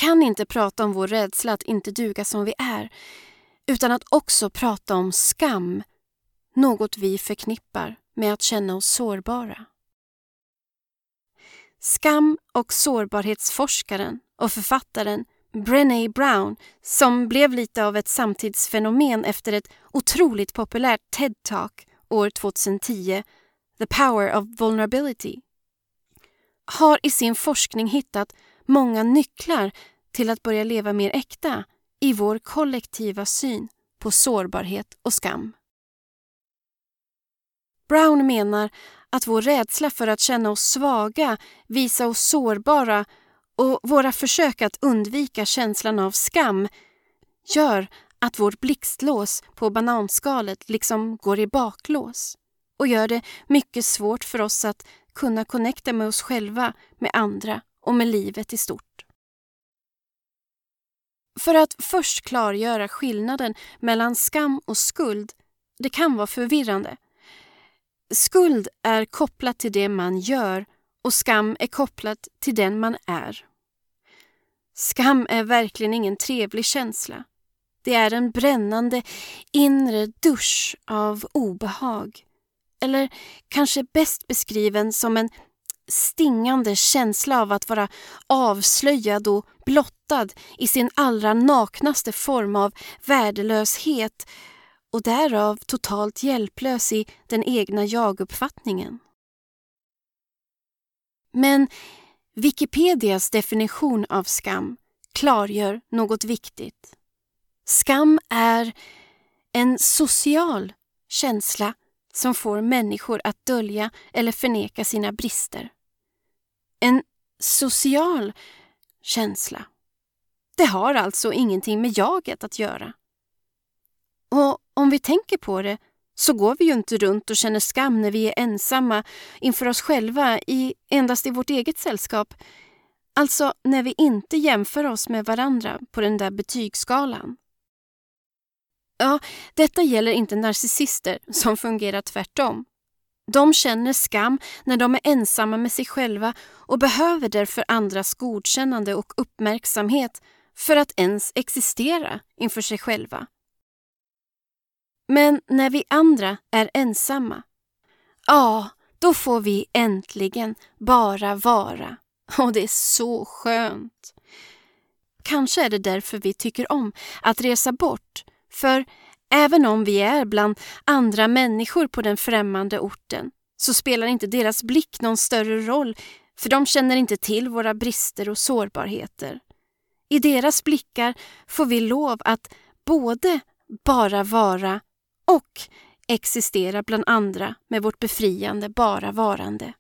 S1: Kan inte prata om vår rädsla att inte duga som vi är utan att också prata om skam, något vi förknippar med att känna oss sårbara. Skam och sårbarhetsforskaren och författaren Brené Brown, som blev lite av ett samtidsfenomen efter ett otroligt populärt TED-talk år 2010, The Power of Vulnerability, har i sin forskning hittat många nycklar till att börja leva mer äkta i vår kollektiva syn på sårbarhet och skam. Brown menar att vår rädsla för att känna oss svaga, visa oss sårbara och våra försök att undvika känslan av skam gör att vårt blixtlås på bananskalet liksom går i baklås och gör det mycket svårt för oss att kunna connecta med oss själva, med andra och med livet i stort. För att först klargöra skillnaden mellan skam och skuld, det kan vara förvirrande. Skuld är kopplat till det man gör och skam är kopplat till den man är. Skam är verkligen ingen trevlig känsla. Det är en brännande inre dusch av obehag. Eller kanske bäst beskriven som en stingande känsla av att vara avslöjad och blott blottad i sin allra naknaste form av värdelöshet och därav totalt hjälplös i den egna jaguppfattningen. Men Wikipedias definition av skam klargör något viktigt. Skam är en social känsla som får människor att dölja eller förneka sina brister. En social känsla. Det har alltså ingenting med jaget att göra. Och om vi tänker på det så går vi ju inte runt och känner skam när vi är ensamma inför oss själva i, endast i vårt eget sällskap. Alltså när vi inte jämför oss med varandra på den där betygsskalan. Ja, detta gäller inte narcissister som fungerar tvärtom. De känner skam när de är ensamma med sig själva och behöver därför andras godkännande och uppmärksamhet för att ens existera inför sig själva. Men när vi andra är ensamma, ja, då får vi äntligen bara vara. Och det är så skönt. Kanske är det därför vi tycker om att resa bort. För även om vi är bland andra människor på den främmande orten så spelar inte deras blick någon större roll för de känner inte till våra brister och sårbarheter. I deras blickar får vi lov att både bara vara och existera bland andra med vårt befriande bara varande.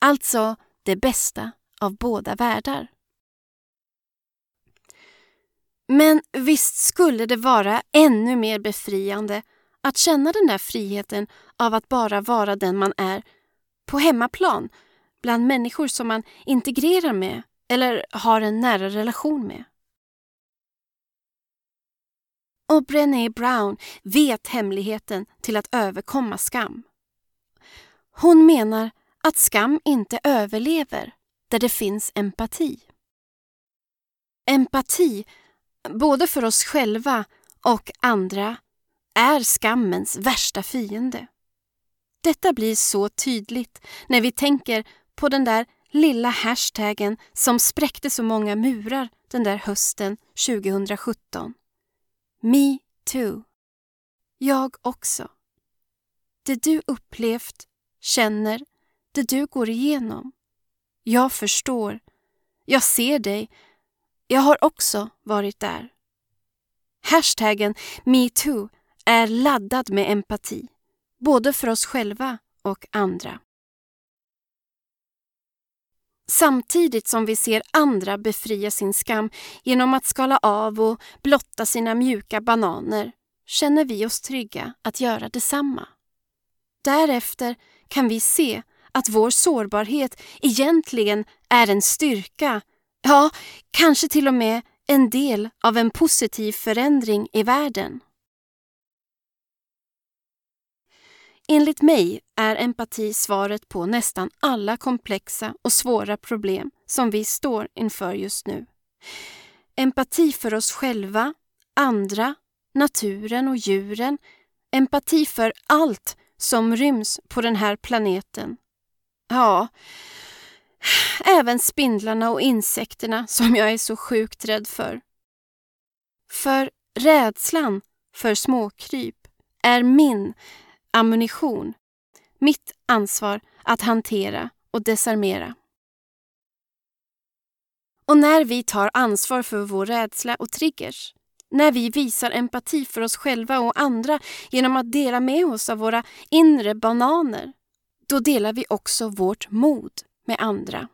S1: Alltså det bästa av båda världar. Men visst skulle det vara ännu mer befriande att känna den där friheten av att bara vara den man är på hemmaplan bland människor som man integrerar med eller har en nära relation med. Och Brené Brown vet hemligheten till att överkomma skam. Hon menar att skam inte överlever där det finns empati. Empati, både för oss själva och andra, är skammens värsta fiende. Detta blir så tydligt när vi tänker på den där lilla hashtaggen som spräckte så många murar den där hösten 2017. Me too. Jag också. Det du upplevt, känner, det du går igenom. Jag förstår. Jag ser dig. Jag har också varit där. Hashtaggen metoo är laddad med empati, både för oss själva och andra. Samtidigt som vi ser andra befria sin skam genom att skala av och blotta sina mjuka bananer känner vi oss trygga att göra detsamma. Därefter kan vi se att vår sårbarhet egentligen är en styrka, ja, kanske till och med en del av en positiv förändring i världen. Enligt mig är empati svaret på nästan alla komplexa och svåra problem som vi står inför just nu. Empati för oss själva, andra, naturen och djuren. Empati för allt som ryms på den här planeten. Ja, även spindlarna och insekterna som jag är så sjukt rädd för. För rädslan för småkryp är min ammunition. Mitt ansvar att hantera och desarmera. Och när vi tar ansvar för vår rädsla och triggers, när vi visar empati för oss själva och andra genom att dela med oss av våra inre bananer, då delar vi också vårt mod med andra.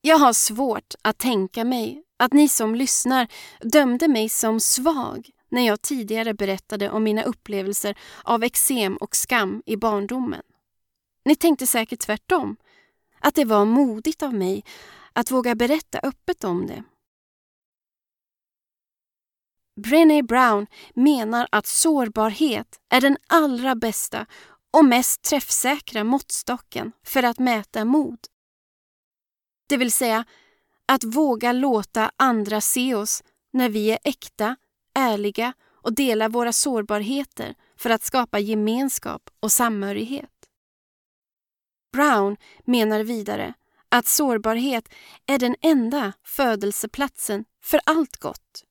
S1: Jag har svårt att tänka mig att ni som lyssnar dömde mig som svag när jag tidigare berättade om mina upplevelser av eksem och skam i barndomen. Ni tänkte säkert tvärtom, att det var modigt av mig att våga berätta öppet om det. Brené Brown menar att sårbarhet är den allra bästa och mest träffsäkra måttstocken för att mäta mod. Det vill säga att våga låta andra se oss när vi är äkta ärliga och dela våra sårbarheter för att skapa gemenskap och samhörighet. Brown menar vidare att sårbarhet är den enda födelseplatsen för allt gott.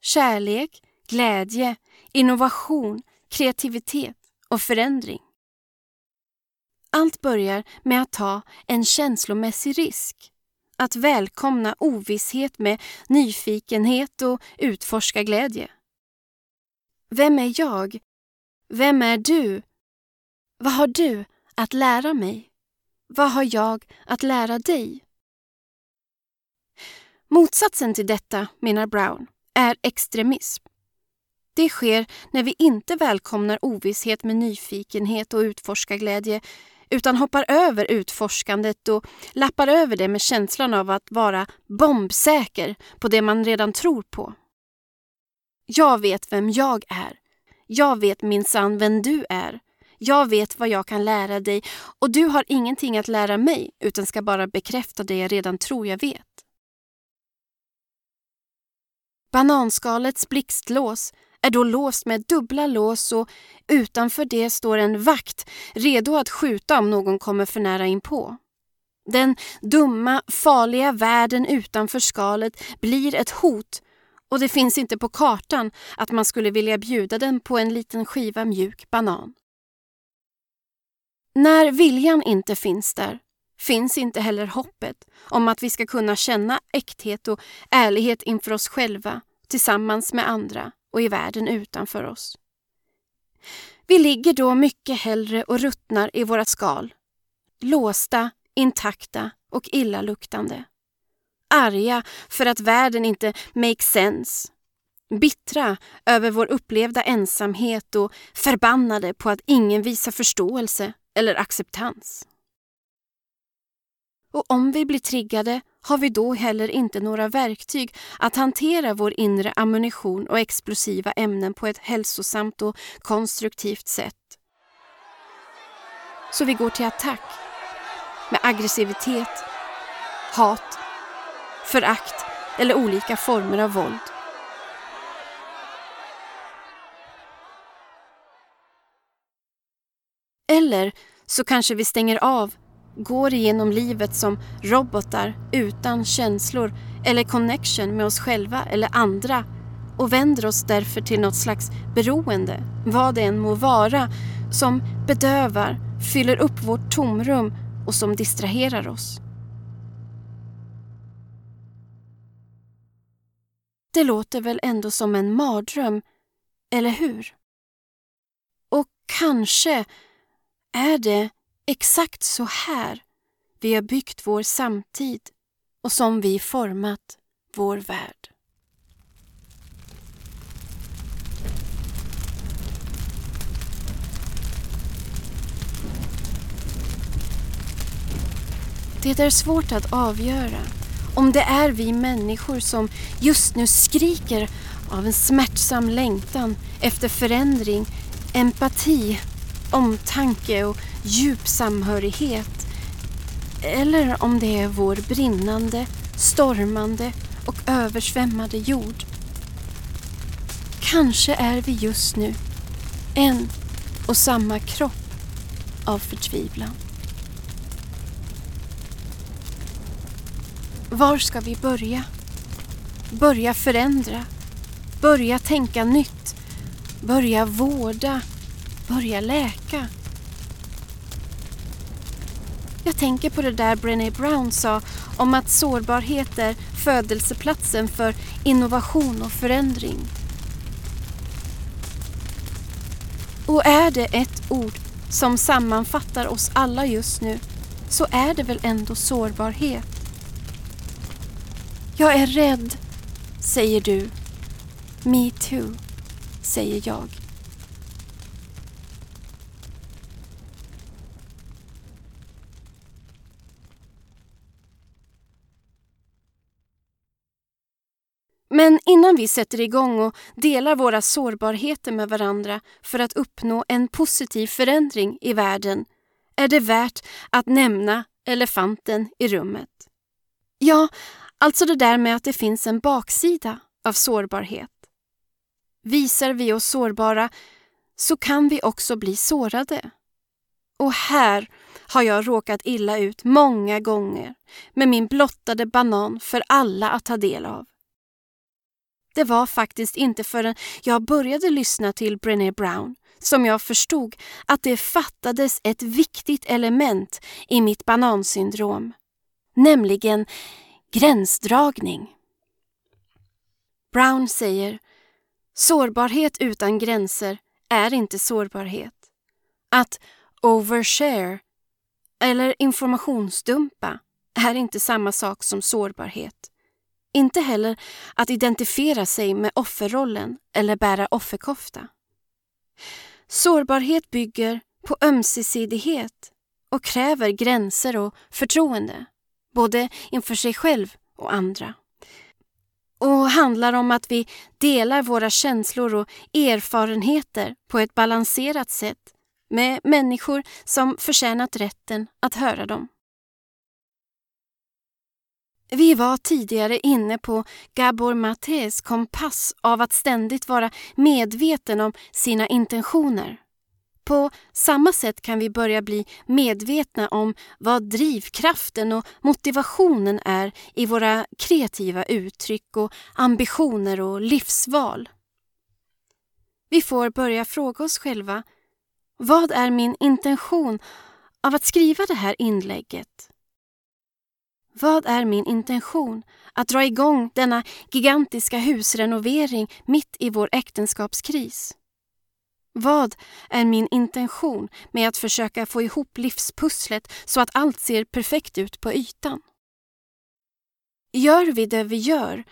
S1: Kärlek, glädje, innovation, kreativitet och förändring. Allt börjar med att ta en känslomässig risk att välkomna ovisshet med nyfikenhet och utforska glädje. Vem är jag? Vem är du? Vad har du att lära mig? Vad har jag att lära dig? Motsatsen till detta, menar Brown, är extremism. Det sker när vi inte välkomnar ovisshet med nyfikenhet och utforskarglädje utan hoppar över utforskandet och lappar över det med känslan av att vara bombsäker på det man redan tror på. Jag vet vem jag är. Jag vet minsann vem du är. Jag vet vad jag kan lära dig och du har ingenting att lära mig utan ska bara bekräfta det jag redan tror jag vet. Bananskalets blixtlås är då låst med dubbla lås och utanför det står en vakt redo att skjuta om någon kommer för nära inpå. Den dumma, farliga världen utanför skalet blir ett hot och det finns inte på kartan att man skulle vilja bjuda den på en liten skiva mjuk banan. När viljan inte finns där finns inte heller hoppet om att vi ska kunna känna äkthet och ärlighet inför oss själva tillsammans med andra och i världen utanför oss. Vi ligger då mycket hellre och ruttnar i våra skal. Låsta, intakta och illaluktande. Arga för att världen inte makes sense. Bittra över vår upplevda ensamhet och förbannade på att ingen visar förståelse eller acceptans. Och om vi blir triggade har vi då heller inte några verktyg att hantera vår inre ammunition och explosiva ämnen på ett hälsosamt och konstruktivt sätt. Så vi går till attack med aggressivitet, hat, förakt eller olika former av våld. Eller så kanske vi stänger av går igenom livet som robotar utan känslor eller connection med oss själva eller andra och vänder oss därför till något slags beroende, vad det än må vara, som bedövar, fyller upp vårt tomrum och som distraherar oss. Det låter väl ändå som en mardröm, eller hur? Och kanske är det Exakt så här vi har byggt vår samtid och som vi format vår värld. Det är svårt att avgöra om det är vi människor som just nu skriker av en smärtsam längtan efter förändring, empati, omtanke och djup samhörighet eller om det är vår brinnande, stormande och översvämmade jord. Kanske är vi just nu en och samma kropp av förtvivlan. Var ska vi börja? Börja förändra. Börja tänka nytt. Börja vårda. Börja läka. Jag tänker på det där Brené Brown sa om att sårbarhet är födelseplatsen för innovation och förändring. Och är det ett ord som sammanfattar oss alla just nu så är det väl ändå sårbarhet. Jag är rädd, säger du. Me too, säger jag. Men innan vi sätter igång och delar våra sårbarheter med varandra för att uppnå en positiv förändring i världen är det värt att nämna elefanten i rummet. Ja, alltså det där med att det finns en baksida av sårbarhet. Visar vi oss sårbara så kan vi också bli sårade. Och här har jag råkat illa ut många gånger med min blottade banan för alla att ta del av. Det var faktiskt inte förrän jag började lyssna till Brené Brown som jag förstod att det fattades ett viktigt element i mitt banansyndrom, nämligen gränsdragning. Brown säger sårbarhet utan gränser är inte sårbarhet. Att overshare eller informationsdumpa är inte samma sak som sårbarhet. Inte heller att identifiera sig med offerrollen eller bära offerkofta. Sårbarhet bygger på ömsesidighet och kräver gränser och förtroende, både inför sig själv och andra. Och handlar om att vi delar våra känslor och erfarenheter på ett balanserat sätt med människor som förtjänat rätten att höra dem. Vi var tidigare inne på Gabor Matés kompass av att ständigt vara medveten om sina intentioner. På samma sätt kan vi börja bli medvetna om vad drivkraften och motivationen är i våra kreativa uttryck och ambitioner och livsval. Vi får börja fråga oss själva vad är min intention av att skriva det här inlägget? Vad är min intention att dra igång denna gigantiska husrenovering mitt i vår äktenskapskris? Vad är min intention med att försöka få ihop livspusslet så att allt ser perfekt ut på ytan? Gör vi det vi gör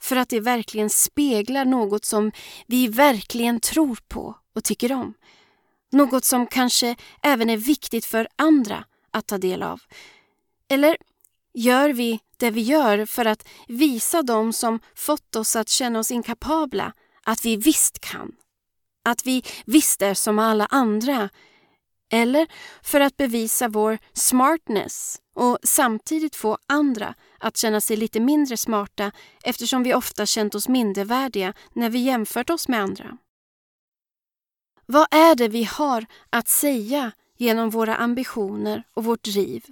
S1: för att det verkligen speglar något som vi verkligen tror på och tycker om? Något som kanske även är viktigt för andra att ta del av? Eller gör vi det vi gör för att visa dem som fått oss att känna oss inkapabla att vi visst kan? Att vi visst är som alla andra? Eller för att bevisa vår smartness och samtidigt få andra att känna sig lite mindre smarta eftersom vi ofta känt oss mindervärdiga när vi jämfört oss med andra? Vad är det vi har att säga genom våra ambitioner och vårt driv?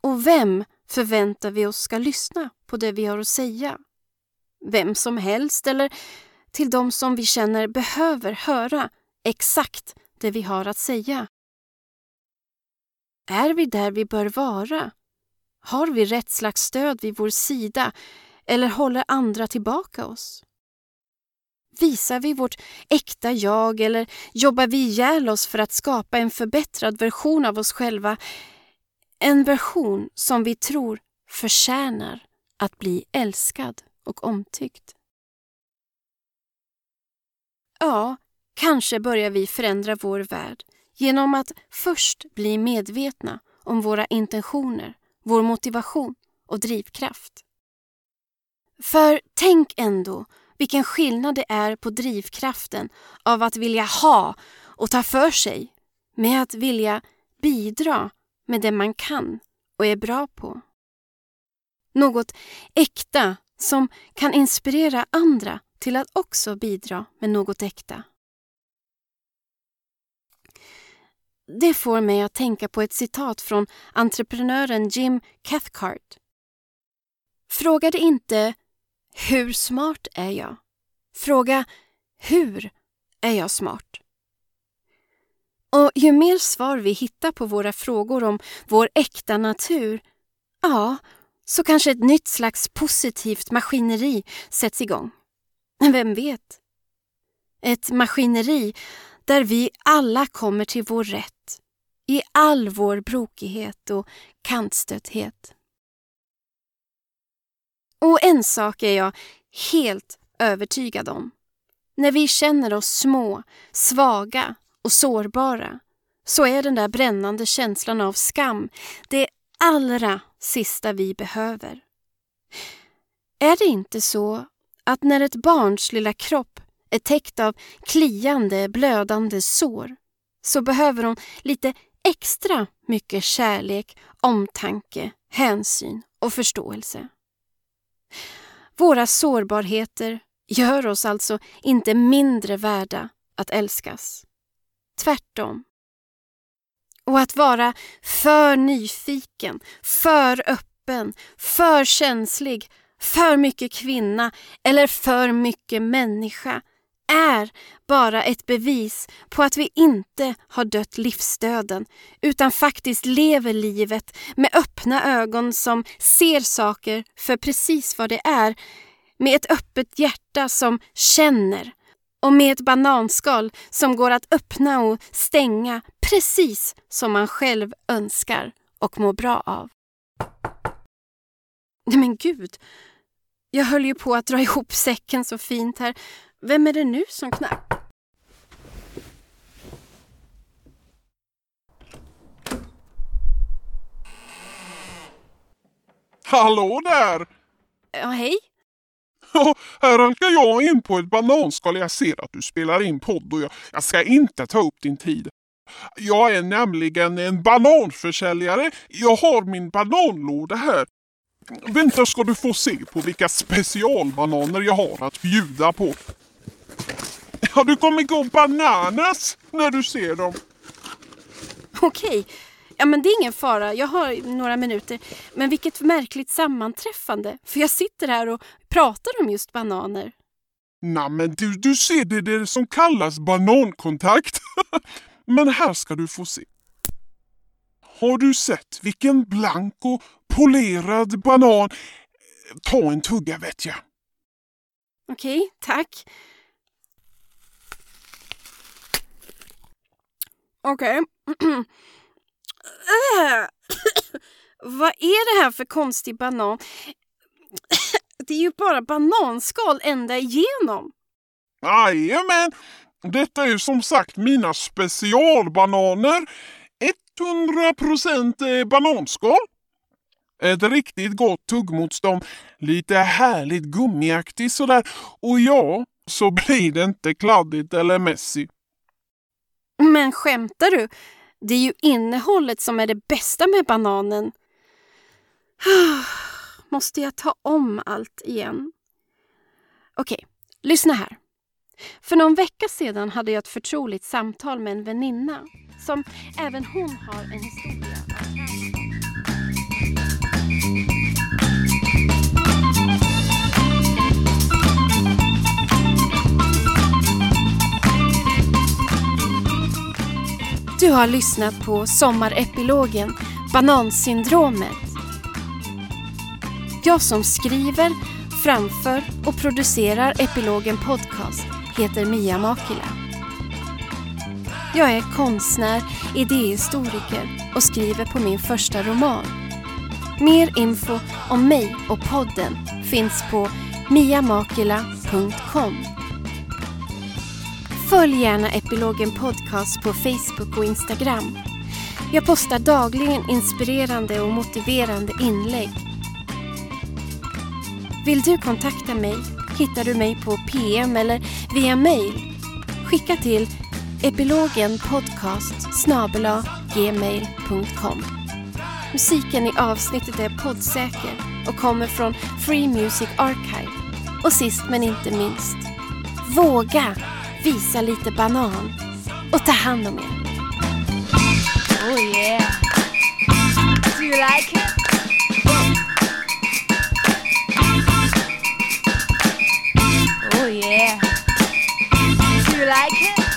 S1: Och vem förväntar vi oss ska lyssna på det vi har att säga? Vem som helst eller till de som vi känner behöver höra exakt det vi har att säga? Är vi där vi bör vara? Har vi rätt slags stöd vid vår sida eller håller andra tillbaka oss? Visar vi vårt äkta jag eller jobbar vi ihjäl oss för att skapa en förbättrad version av oss själva? En version som vi tror förtjänar att bli älskad och omtyckt. Ja, kanske börjar vi förändra vår värld genom att först bli medvetna om våra intentioner, vår motivation och drivkraft. För tänk ändå vilken skillnad det är på drivkraften av att vilja ha och ta för sig med att vilja bidra med det man kan och är bra på. Något äkta som kan inspirera andra till att också bidra med något äkta. Det får mig att tänka på ett citat från entreprenören Jim Cathcart. Fråga dig inte hur smart är jag? Fråga hur är jag smart? Och ju mer svar vi hittar på våra frågor om vår äkta natur, ja, så kanske ett nytt slags positivt maskineri sätts igång. Vem vet? Ett maskineri där vi alla kommer till vår rätt i all vår brokighet och kantstötthet. Och en sak är jag helt övertygad om. När vi känner oss små, svaga och sårbara så är den där brännande känslan av skam det allra sista vi behöver. Är det inte så att när ett barns lilla kropp är täckt av kliande, blödande sår så behöver hon lite extra mycket kärlek, omtanke, hänsyn och förståelse. Våra sårbarheter gör oss alltså inte mindre värda att älskas. Tvärtom. Och att vara för nyfiken, för öppen, för känslig, för mycket kvinna eller för mycket människa är bara ett bevis på att vi inte har dött livsdöden utan faktiskt lever livet med öppna ögon som ser saker för precis vad det är med ett öppet hjärta som känner och med ett bananskal som går att öppna och stänga precis som man själv önskar och mår bra av. Nej men gud, jag höll ju på att dra ihop säcken så fint här. Vem är det nu som knackar?
S3: Hallå där!
S1: Ja, hej.
S3: Ja, här halkar jag in på ett bananskal. Jag ser att du spelar in podd och jag, jag ska inte ta upp din tid. Jag är nämligen en bananförsäljare. Jag har min bananlåda här. Vänta ska du få se på vilka specialbananer jag har att bjuda på. Ja, du kommer gå bananas när du ser dem.
S1: Okej, ja men det är ingen fara. Jag har några minuter. Men vilket märkligt sammanträffande. För jag sitter här och pratar om just bananer.
S3: Nej, men du, du ser det, det som kallas banankontakt. men här ska du få se. Har du sett vilken blank och polerad banan? Ta en tugga vet jag.
S1: Okej, tack. Okej. Äh. Vad är det här för konstig banan? Det är ju bara bananskal ända igenom.
S3: Jajamän! Detta är som sagt mina specialbananer. 100% bananskal. Ett riktigt gott tuggmotstånd. Lite härligt gummiaktigt sådär. Och ja, så blir det inte kladdigt eller messy.
S1: Men skämtar du? Det är ju innehållet som är det bästa med bananen. Måste jag ta om allt igen? Okej, lyssna här. För någon vecka sedan hade jag ett förtroligt samtal med en väninna som även hon har en historia Du har lyssnat på sommarepilogen Banansyndromet. Jag som skriver, framför och producerar Epilogen Podcast heter Mia Makila. Jag är konstnär, idéhistoriker och skriver på min första roman. Mer info om mig och podden finns på miamakila.com. Följ gärna Epilogen Podcast på Facebook och Instagram. Jag postar dagligen inspirerande och motiverande inlägg. Vill du kontakta mig hittar du mig på PM eller via mail. Skicka till epilogenpodcast gmail.com Musiken i avsnittet är poddsäker och kommer från Free Music Archive. Och sist men inte minst, våga visa lite banan och ta hand om er.
S4: Oh yeah. Do you like it? Oh yeah. Do you like it?